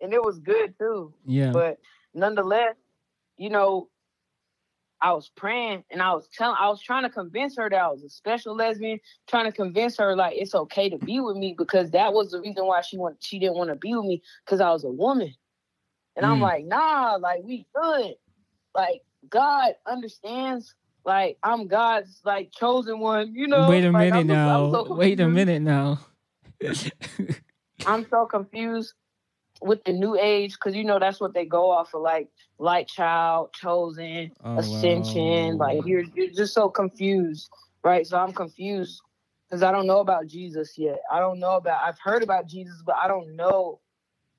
and it was good too. Yeah. but nonetheless, you know, I was praying and I was telling, I was trying to convince her that I was a special lesbian, trying to convince her like it's okay to be with me because that was the reason why she want, she didn't want to be with me because I was a woman. And I'm Mm. like, nah, like we good. Like God understands. Like I'm God's like chosen one, you know. Wait a Like, minute I'm just- I'm now. so Wait a minute now. (laughs) I'm so confused with the new age because you know that's what they go off of, like light child, chosen, Oh, ascension. wow. Like you're you're just so confused, right? So I'm confused because I don't know about Jesus yet. I don't know about. I've heard about Jesus, but I don't know.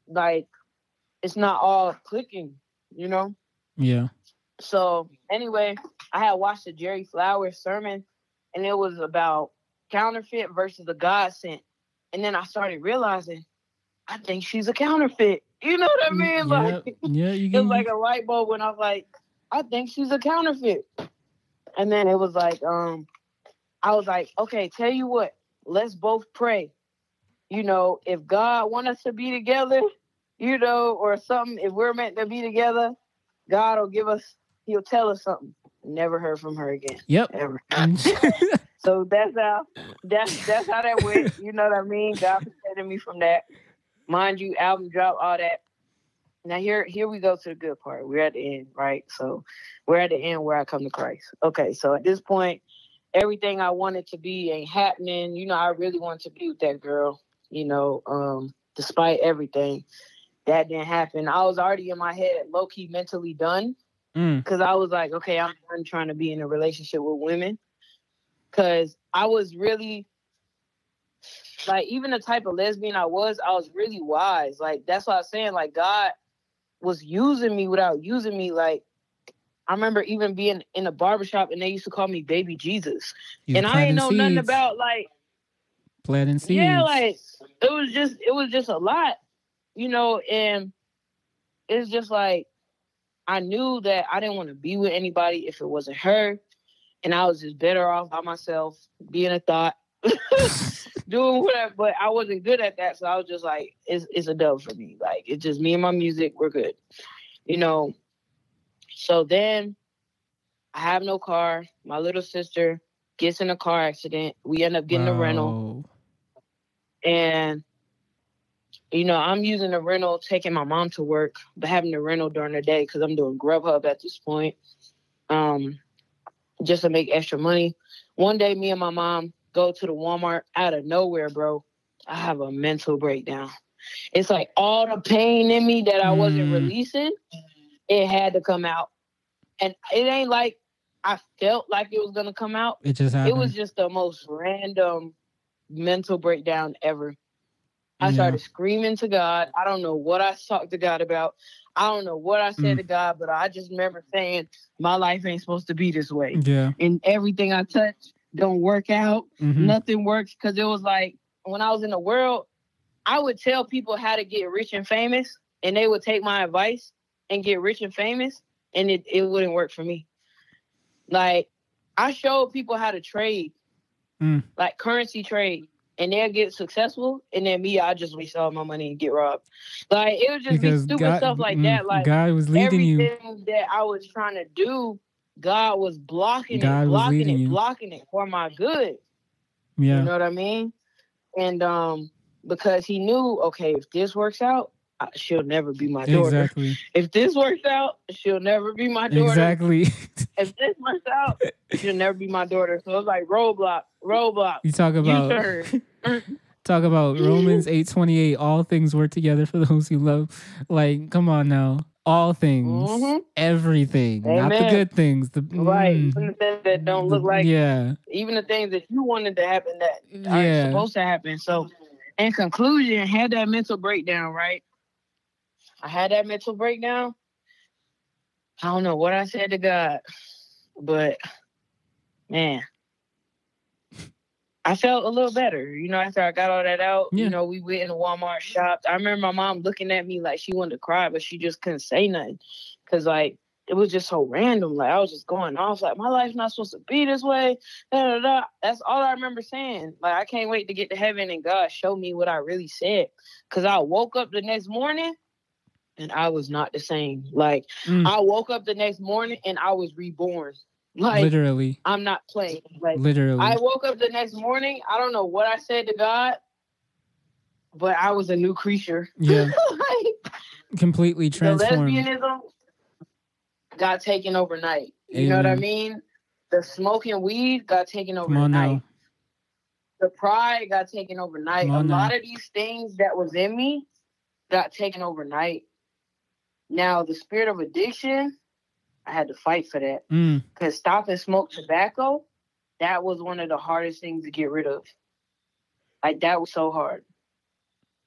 Like it's not all clicking, you know. Yeah. So anyway, I had watched the Jerry Flowers sermon, and it was about counterfeit versus the God sent. And then I started realizing, I think she's a counterfeit. You know what I mean? yeah. Like (laughs) yeah. You it can. was like a light bulb when I was like, I think she's a counterfeit. And then it was like, um, I was like, okay, tell you what, let's both pray. You know, if God want us to be together, you know, or something, if we're meant to be together, God will give us, he'll tell us something. Never heard from her again. yep. Ever. (laughs) So that's how that's that's how that went. You know what I mean? God protected me from that. Mind you, album drop, all that. Now here here we go to the good part. We're at the end, right? So we're at the end where I come to Christ. Okay, so at this point, everything I wanted to be ain't happening. You know, I really wanted to be with that girl, you know, um, despite everything. That didn't happen. I was already in my head low key mentally done Mm. because I was like, okay, I'm done trying to be in a relationship with women. Because I was really, like, even the type of lesbian I was, I was really wise. Like, that's what I was saying. Like, God was using me without using me. Like, I remember even being in a barbershop and they used to call me Baby Jesus. You and I ain't know planting nothing about, like, planting seeds. yeah, like it was just it was just a lot, you know, and it's just like I knew that I didn't want to be with anybody if it wasn't her. And I was just better off by myself, being a thought, (laughs) doing whatever. But I wasn't good at that. So I was just like, it's it's a dub for me. Like it's just me and my music, we're good. You know. So then I have no car. My little sister gets in a car accident. We end up getting a rental and you know i'm using the rental taking my mom to work but having the rental during the day because i'm doing grubhub at this point um just to make extra money one day me and my mom go to the walmart out of nowhere bro i have a mental breakdown it's like all the pain in me that i wasn't Mm. releasing it had to come out and it ain't like i felt like it was gonna come out It just happened. it was just the most random mental breakdown ever. I Yeah. started screaming to God. I don't know what I talked to God about. I don't know what I said Mm. to God, but I just remember saying, My life ain't supposed to be this way. yeah. And everything I touch don't work out. Mhm. Nothing works. Cause it was like when I was in the world, I would tell people how to get rich and famous, and they would take my advice and get rich and famous, and it, it wouldn't work for me. Like I showed people how to trade, Mm. like currency trade, and they'll get successful, and then me, I just waste all my money and get robbed. Like it would just Because be stupid God, stuff like mm, that. Like God was leading you. that I was trying to do, God was blocking God it, blocking it, you. blocking it for my good. Yeah. You know what I mean? And um, because he knew, okay, if this works out, she'll never be my daughter. exactly. If this works out, she'll never be my daughter. Exactly. (laughs) If this works out, she'll never be my daughter. So it's like roadblock, roadblock. you talk about (laughs) talk about Romans eight twenty eight. All things work together for those who love. Like, come on now. All things, Mhm. everything, not the good things. The Right. mm, Even the things that don't look like, Yeah. even the things that you wanted to happen that aren't supposed to happen. So, in conclusion, had that mental breakdown, right? I had that mental breakdown. I don't know what I said to God, but man, I felt a little better, you know, after I got all that out. Yeah. You know, we went in the Walmart shop. I remember my mom looking at me like she wanted to cry, but she just couldn't say nothing. Cause like it was just so random. Like I was just going off, like my life's not supposed to be this way. Da, da, da. That's all I remember saying. Like I can't wait to get to heaven and God show me what I really said. Cause I woke up the next morning and I was not the same. Like mm. I woke up the next morning and I was reborn. Like literally, I'm not playing. Like literally, I woke up the next morning. I don't know what I said to God, but I was a new creature. Yeah, (laughs) like, completely transformed. The lesbianism got taken overnight. You Amen. know what I mean? The smoking weed got taken overnight. The pride got taken overnight. A lot of these things that was in me got taken overnight. Now the spirit of addiction I had to fight for that. Because mm. stopping smoke tobacco, that was one of the hardest things to get rid of. Like that was so hard.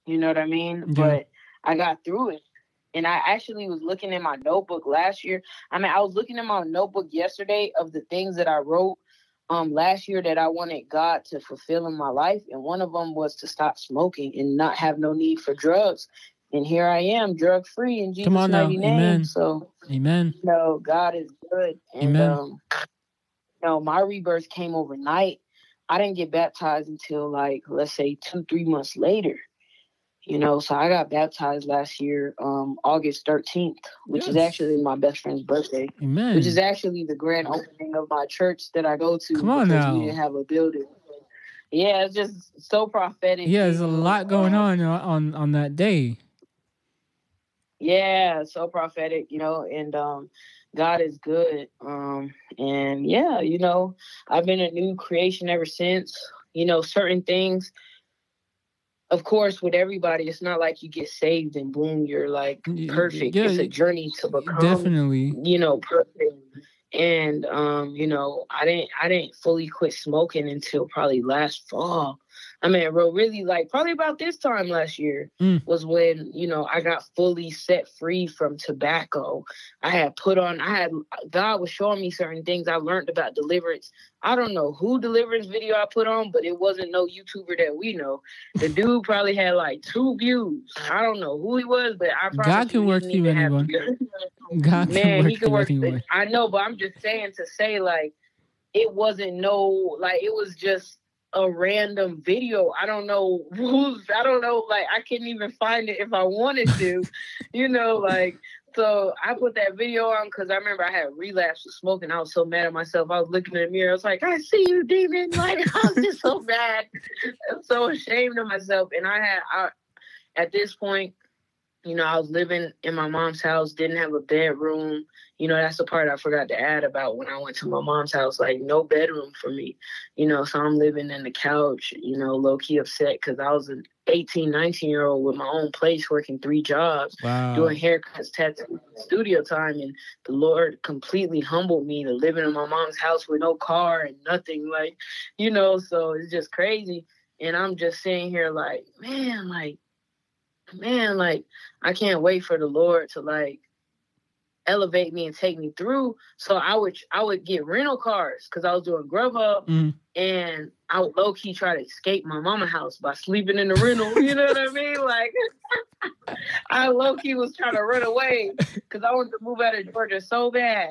You know what I mean? Yeah. But I got through it. And I actually was looking in my notebook last year. I mean, I was looking in my notebook yesterday of the things that I wrote um last year that I wanted God to fulfill in my life. And one of them was to stop smoking and not have no need for drugs and here I am, drug free in Jesus' Come on mighty now. name. Amen. So, Amen. You know, God is good, and Amen. um, you know, my rebirth came overnight. I didn't get baptized until like let's say two, three months later. You know, so I got baptized last year, um, August 13th, which yes. is actually my best friend's birthday. Amen. Which is actually the grand opening of my church that I go to. Come on now. We didn't have a building. Yeah, it's just so prophetic. Yeah, there's a lot going on on on that day. Yeah, so prophetic, you know, and um God is good. Um and yeah, you know, I've been a new creation ever since. You know, certain things of course, with everybody, it's not like you get saved and boom, you're like perfect. Yeah, it's a journey to become definitely, you know, perfect. And um, you know, I didn't I didn't fully quit smoking until probably last fall. I mean, bro, really like probably about this time last year mm. was when, you know, I got fully set free from tobacco. I had put on, I had, God was showing me certain things I learned about deliverance. I don't know who deliverance video I put on, but it wasn't no YouTuber that we know. The (laughs) dude probably had like two views. I don't know who he was, but I probably God can work through anyone. (laughs) God Man, work he can work. Anyone. I know, but I'm just saying to say like, it wasn't no, like, it was just, a random video. I don't know who's I don't know, like I couldn't even find it if I wanted to, (laughs) you know, like so I put that video on because I remember I had relapsed with smoking. I was so mad at myself. I was looking in the mirror. I was like, I see you, demon. (laughs) Like I was just so bad. I'm so ashamed of myself. And I had I at this point, you know, I was living in my mom's house, didn't have a bedroom. You know, that's the part I forgot to add about when I went to my mom's house. Like, no bedroom for me. You know, so I'm living in the couch, you know, low key upset because I was an 18, 19 year old with my own place, working three jobs, wow. doing haircuts, tattoos, studio time. And the Lord completely humbled me to living in my mom's house with no car and nothing. Like, you know, so it's just crazy. And I'm just sitting here like, man, like, man, like I can't wait for the Lord to like elevate me and take me through. So I would I would get rental cars because I was doing Grubhub mm. and I would low key try to escape my mama house by sleeping in the rental. You know what I mean? (laughs) Like (laughs) I low key was trying to run away because I wanted to move out of Georgia so bad.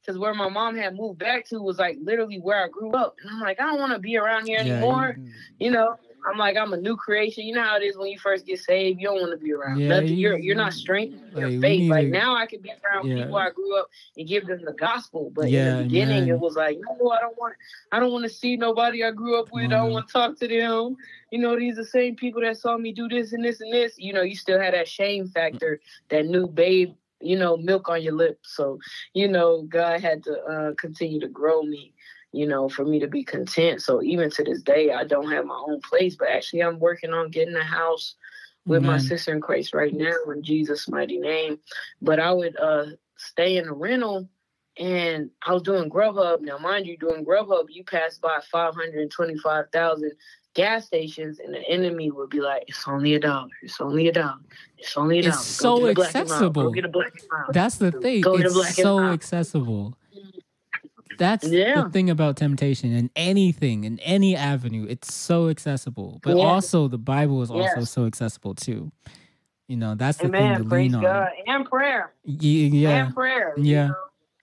Because where my mom had moved back to was like literally where I grew up. And I'm like, I don't want to be around here yeah, anymore. You know, I'm like, I'm a new creation. You know how it is when you first get saved. You don't want to be around yeah, nothing. You, are you're not strengthening your like, faith. Like to, now, I can be around yeah. people I grew up and give them the gospel. But yeah, in the beginning, man. it was like, no, I don't want. I don't want to see nobody I grew up with. I don't want to talk to them. You know, these are the same people that saw me do this and this and this. You know, you still had that shame factor, that new babe. You know, milk on your lips. So, you know, God had to uh, continue to grow me you know, for me to be content. So even to this day, I don't have my own place, but actually, I'm working on getting a house with Amen. my sister in Christ right now in Jesus' mighty name. But I would uh, stay in a rental and I was doing Grubhub. Now, mind you, doing Grubhub, you pass by 525,000 gas stations, and the enemy would be like, "It's only a dollar. It's only a dollar. It's only a dollar." It's so accessible. That's the thing. Go it's so accessible. That's yeah. the thing about temptation and anything in any avenue. It's so accessible, but yeah. also the Bible is also yes. so accessible too. You know, that's the Amen. thing to Praise lean God. on. And prayer. Yeah, yeah. And prayer. Yeah. You know?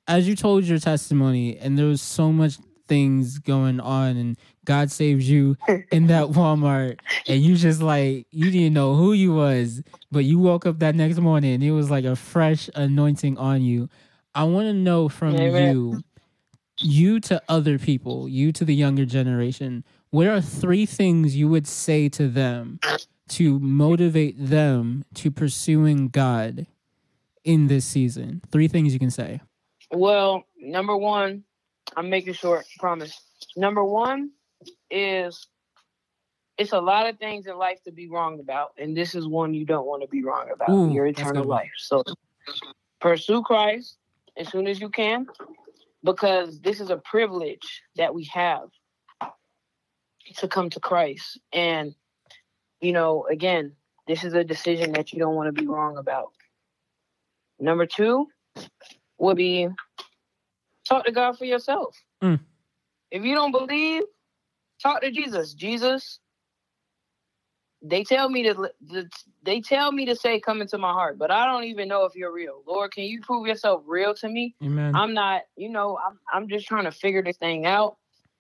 As you told your testimony, and there was so much things going on, and God saves you (laughs) in that Walmart, and you just like you didn't know who you was, but you woke up that next morning, and it was like a fresh anointing on you. I want to know from Amen. you, you to other people, you to the younger generation, what are three things you would say to them to motivate them to pursuing God in this season? Three things you can say. Well, number one, I'm making short, promise. Number one is it's a lot of things in life to be wrong about, and this is one you don't want to be wrong about Ooh, your eternal life. So pursue Christ as soon as you can, because this is a privilege that we have to come to Christ. And you know, again, this is a decision that you don't want to be wrong about. Number two would be talk to God for yourself. Mm. If you don't believe, talk to Jesus. Jesus, they tell me to they tell me to say come into my heart, but I don't even know if you're real. Lord, can you prove yourself real to me? Amen. I'm not, you know, I'm I'm just trying to figure this thing out.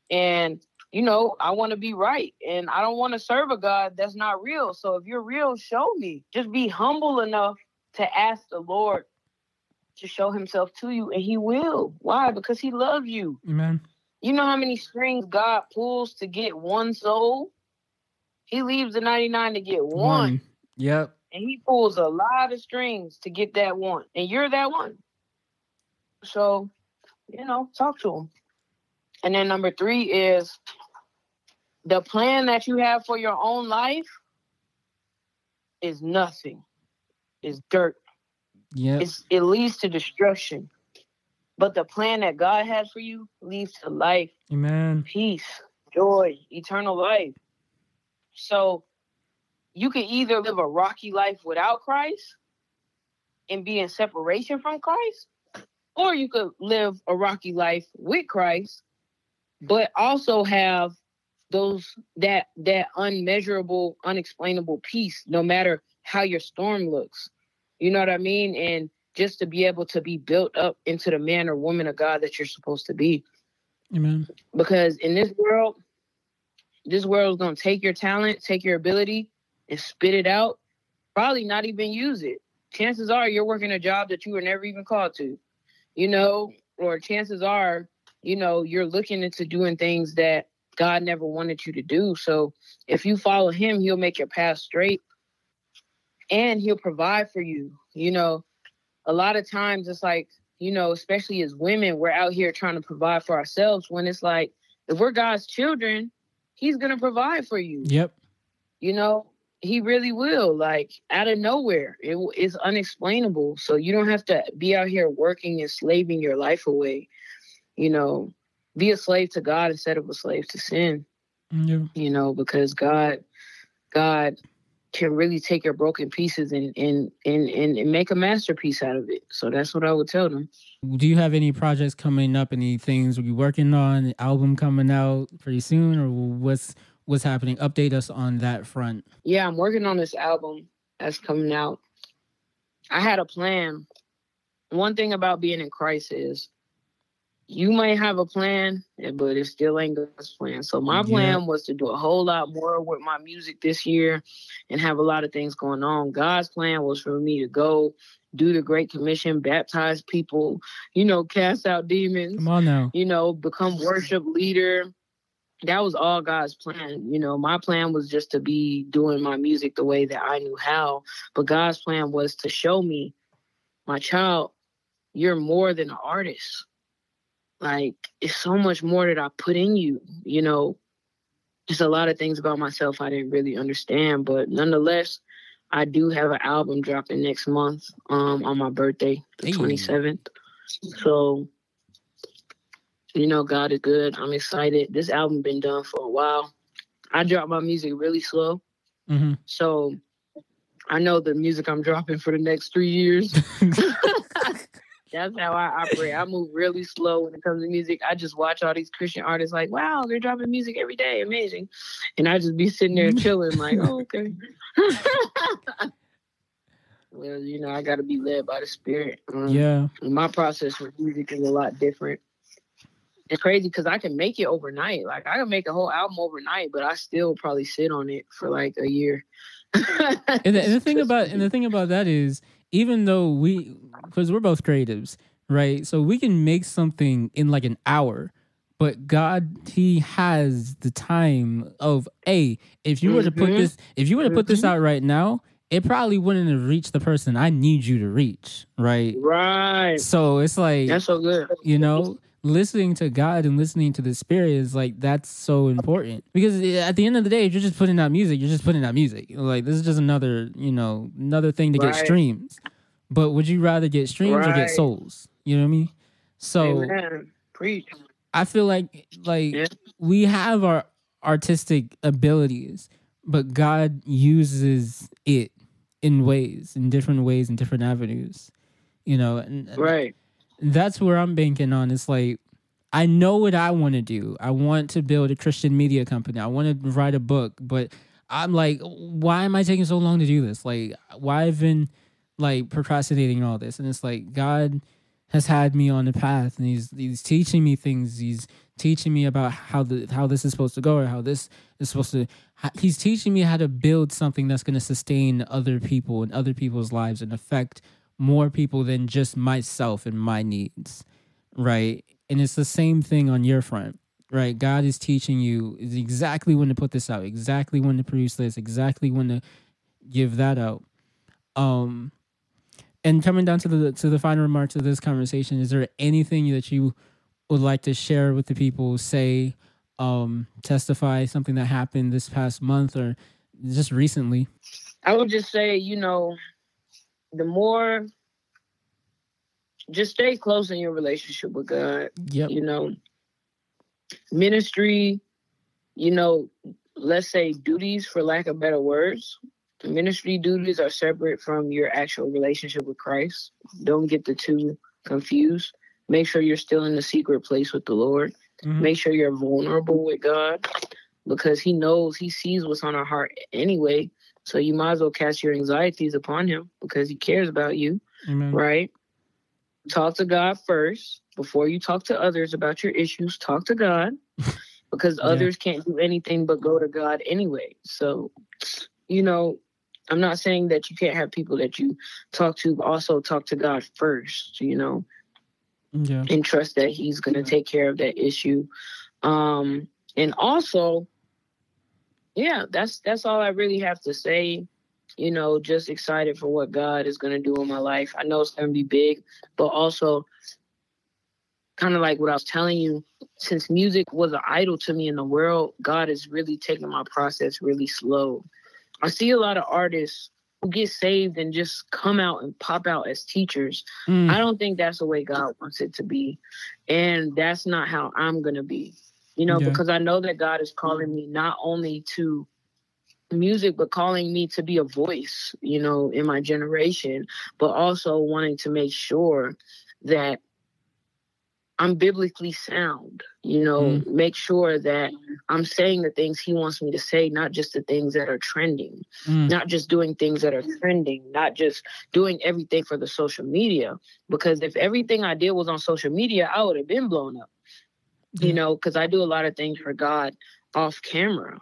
And you know, I want to be right and I don't want to serve a God that's not real. So if you're real, show me. Just be humble enough to ask the Lord to show himself to you and he will. Why? Because he loves you. Amen. You know how many strings God pulls to get one soul? He leaves the 99 to get one. one. Yep. And he pulls a lot of strings to get that one. And you're that one. So, you know, talk to him. And then number three is the plan that you have for your own life is nothing. Is dirt. Yeah. It leads to destruction. But the plan that God has for you leads to life. Amen. Peace, joy, eternal life. So you can either live a rocky life without Christ and be in separation from Christ, or you could live a rocky life with Christ, but also have those that that unmeasurable, unexplainable peace, no matter how your storm looks. You know what I mean? And just to be able to be built up into the man or woman of God that you're supposed to be. Amen. Because in this world, this world is gonna take your talent, take your ability, and spit it out. Probably not even use it. Chances are you're working a job that you were never even called to, you know, or chances are, you know, you're looking into doing things that God never wanted you to do. So if you follow him, he'll make your path straight and he'll provide for you. You know, a lot of times it's like, you know, especially as women, we're out here trying to provide for ourselves when it's like, if we're God's children, he's going to provide for you. Yep. You know, he really will, like out of nowhere. It is unexplainable. So you don't have to be out here working and slaving your life away. You know, be a slave to God instead of a slave to sin. Mm, yeah. You know, because God, God can really take your broken pieces and and, and and make a masterpiece out of it. So that's what I would tell them. Do you have any projects coming up? Any things we working on? Album coming out pretty soon, or what's what's happening? Update us on that front. Yeah, I'm working on this album that's coming out. I had a plan. One thing about being in Christ is you might have a plan, eh, but it still ain't God's plan. So my plan yeah. was to do a whole lot more with my music this year and have a lot of things going on. God's plan was for me to go do the Great Commission, baptize people, you know, cast out demons. Come on now. You know, become worship leader. That was all God's plan. You know, my plan was just to be doing my music the way that I knew how. But God's plan was to show me, my child, you're more than an artist like it's so much more that I put in you, you know. Just a lot of things about myself I didn't really understand, but nonetheless, I do have an album dropping next month, um, on my birthday, the twenty seventh. So, you know, God is good. I'm excited. This album been done for a while. I drop my music really slow, mm-hmm. so I know the music I'm dropping for the next three years. (laughs) (laughs) That's how I operate. I move really slow when it comes to music. I just watch all these Christian artists like, wow, they're dropping music every day. Amazing. And I just be sitting there (laughs) chilling like, oh, okay. (laughs) well, you know, I got to be led by the spirit. Um, yeah. My process with music is a lot different. It's crazy because I can make it overnight. Like I can make a whole album overnight, but I still probably sit on it for like a year. and, the, and the (laughs) thing about and the thing about that is, even though we, because we're both creatives, right? So we can make something in like an hour but God, He has the time of a. If you were to put mm-hmm. this, if you were to put this mm-hmm. out right now, it probably wouldn't have reached the person I need you to reach, right? Right. So it's like that's so good. You know, listening to God and listening to the Spirit is like that's so important because eh, at the end of the day, if you're just putting out music, you're just putting out music. Like this is just another, you know, another thing to right. get streams. But would you rather get streams right. or get souls? You know what I mean? So Amen. preach. I feel like like yeah. we have our artistic abilities, but God uses it in ways, in different ways, in different avenues. You know, and, right. That's where I'm banking on. It's like I know what I want to do. I want to build a Christian media company. I want to write a book, but I'm like, why am I taking so long to do this? Like, why I've been like procrastinating all this? And it's like God has had me on the path, and he's he's teaching me things. He's teaching me about how the how this is supposed to go, or how this is supposed to. He's teaching me how to build something that's going to sustain other people and other people's lives and affect more people than just myself and my needs, right? And it's the same thing on your front, right? God is teaching you exactly when to put this out, exactly when to produce this, exactly when to give that out. Um, and coming down to the to the final remarks of this conversation, is there anything that you would like to share with the people? Say, um, testify something that happened this past month or just recently. I would just say, you know, the more just stay close in your relationship with God. Yep. You know, ministry, you know, let's say duties for lack of better words. Ministry duties are separate from your actual relationship with Christ. Don't get the two confused. Make sure you're still in the secret place with the Lord. Mm-hmm. Make sure you're vulnerable with God because He knows, He sees what's on our heart anyway. So you might as well cast your anxieties upon Him because He cares about you, Amen. right? Talk to God first before you talk to others about your issues. Talk to God (laughs) because yeah. others can't do anything but go to God anyway. So, you know, I'm not saying that you can't have people that you talk to, but also talk to God first, you know, yeah. and trust that He's going to take care of that issue. Um, and also, yeah, that's that's all I really have to say. You know, just excited for what God is going to do in my life. I know it's going to be big, but also kind of like what I was telling you, since music was an idol to me in the world, God is really taking my process really slow. I see a lot of artists who get saved and just come out and pop out as teachers. Mm. I don't think that's the way God wants it to be. And that's not how I'm going to be. You know, yeah. because I know that God is calling me not only to music, but calling me to be a voice, you know, in my generation, but also wanting to make sure that I'm biblically sound, you know, mm. make sure that I'm saying the things he wants me to say, not just the things that are trending, mm. not just doing things that are trending, not just doing everything for the social media. Because if everything I did was on social media, I would have been blown up, you know, because I do a lot of things for God off camera,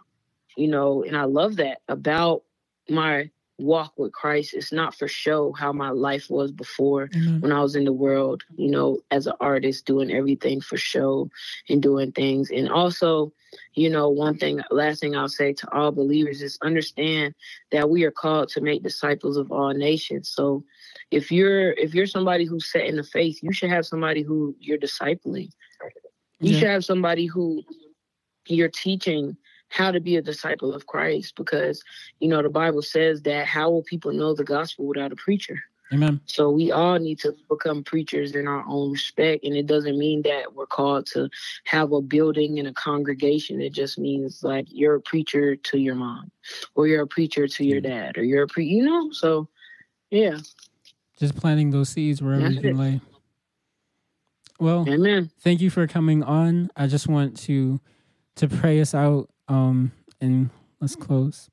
you know, and I love that about my walk with Christ. It's not for show how my life was before mm-hmm. when I was in the world, you know, as an artist, doing everything for show and doing things. And also, you know, one thing, last thing I'll say to all believers is understand that we are called to make disciples of all nations. So if you're if you're somebody who's set in the faith, you should have somebody who you're discipling. You yeah. should have somebody who you're teaching how to be a disciple of Christ because, you know, the Bible says that how will people know the gospel without a preacher? Amen. So we all need to become preachers in our own respect. And it doesn't mean that we're called to have a building and a congregation. It just means like you're a preacher to your mom or you're a preacher to your dad or you're a pre, you know? So, yeah. Just planting those seeds wherever That's you can it. lay. Well, Amen. Thank you for coming on. I just want to to pray us out um and let's close.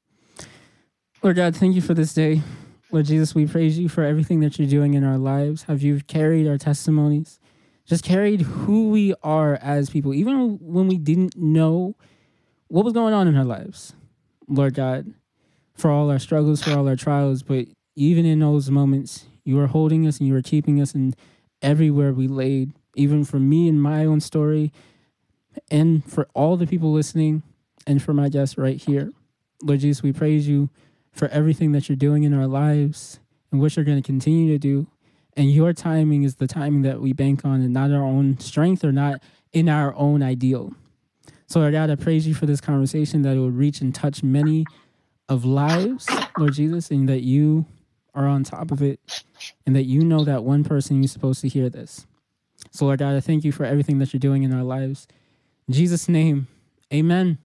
Lord God, thank you for this day. Lord Jesus, we praise you for everything that you're doing in our lives. Have you carried our testimonies? Just carried who we are as people, even when we didn't know what was going on in our lives. Lord God, for all our struggles, for all our trials, but even in those moments, you are holding us and you are keeping us and everywhere we laid, even for me and my own story, and for all the people listening, and for my guests right here. Lord Jesus, we praise you for everything that you're doing in our lives and what you're going to continue to do. And your timing is the timing that we bank on and not our own strength or not in our own ideal. So, Lord God, I praise you for this conversation that it will reach and touch many of lives, Lord Jesus, and that you are on top of it and that you know that one person you're supposed to hear this. So, Lord God, I thank you for everything that you're doing in our lives. In Jesus' name, amen.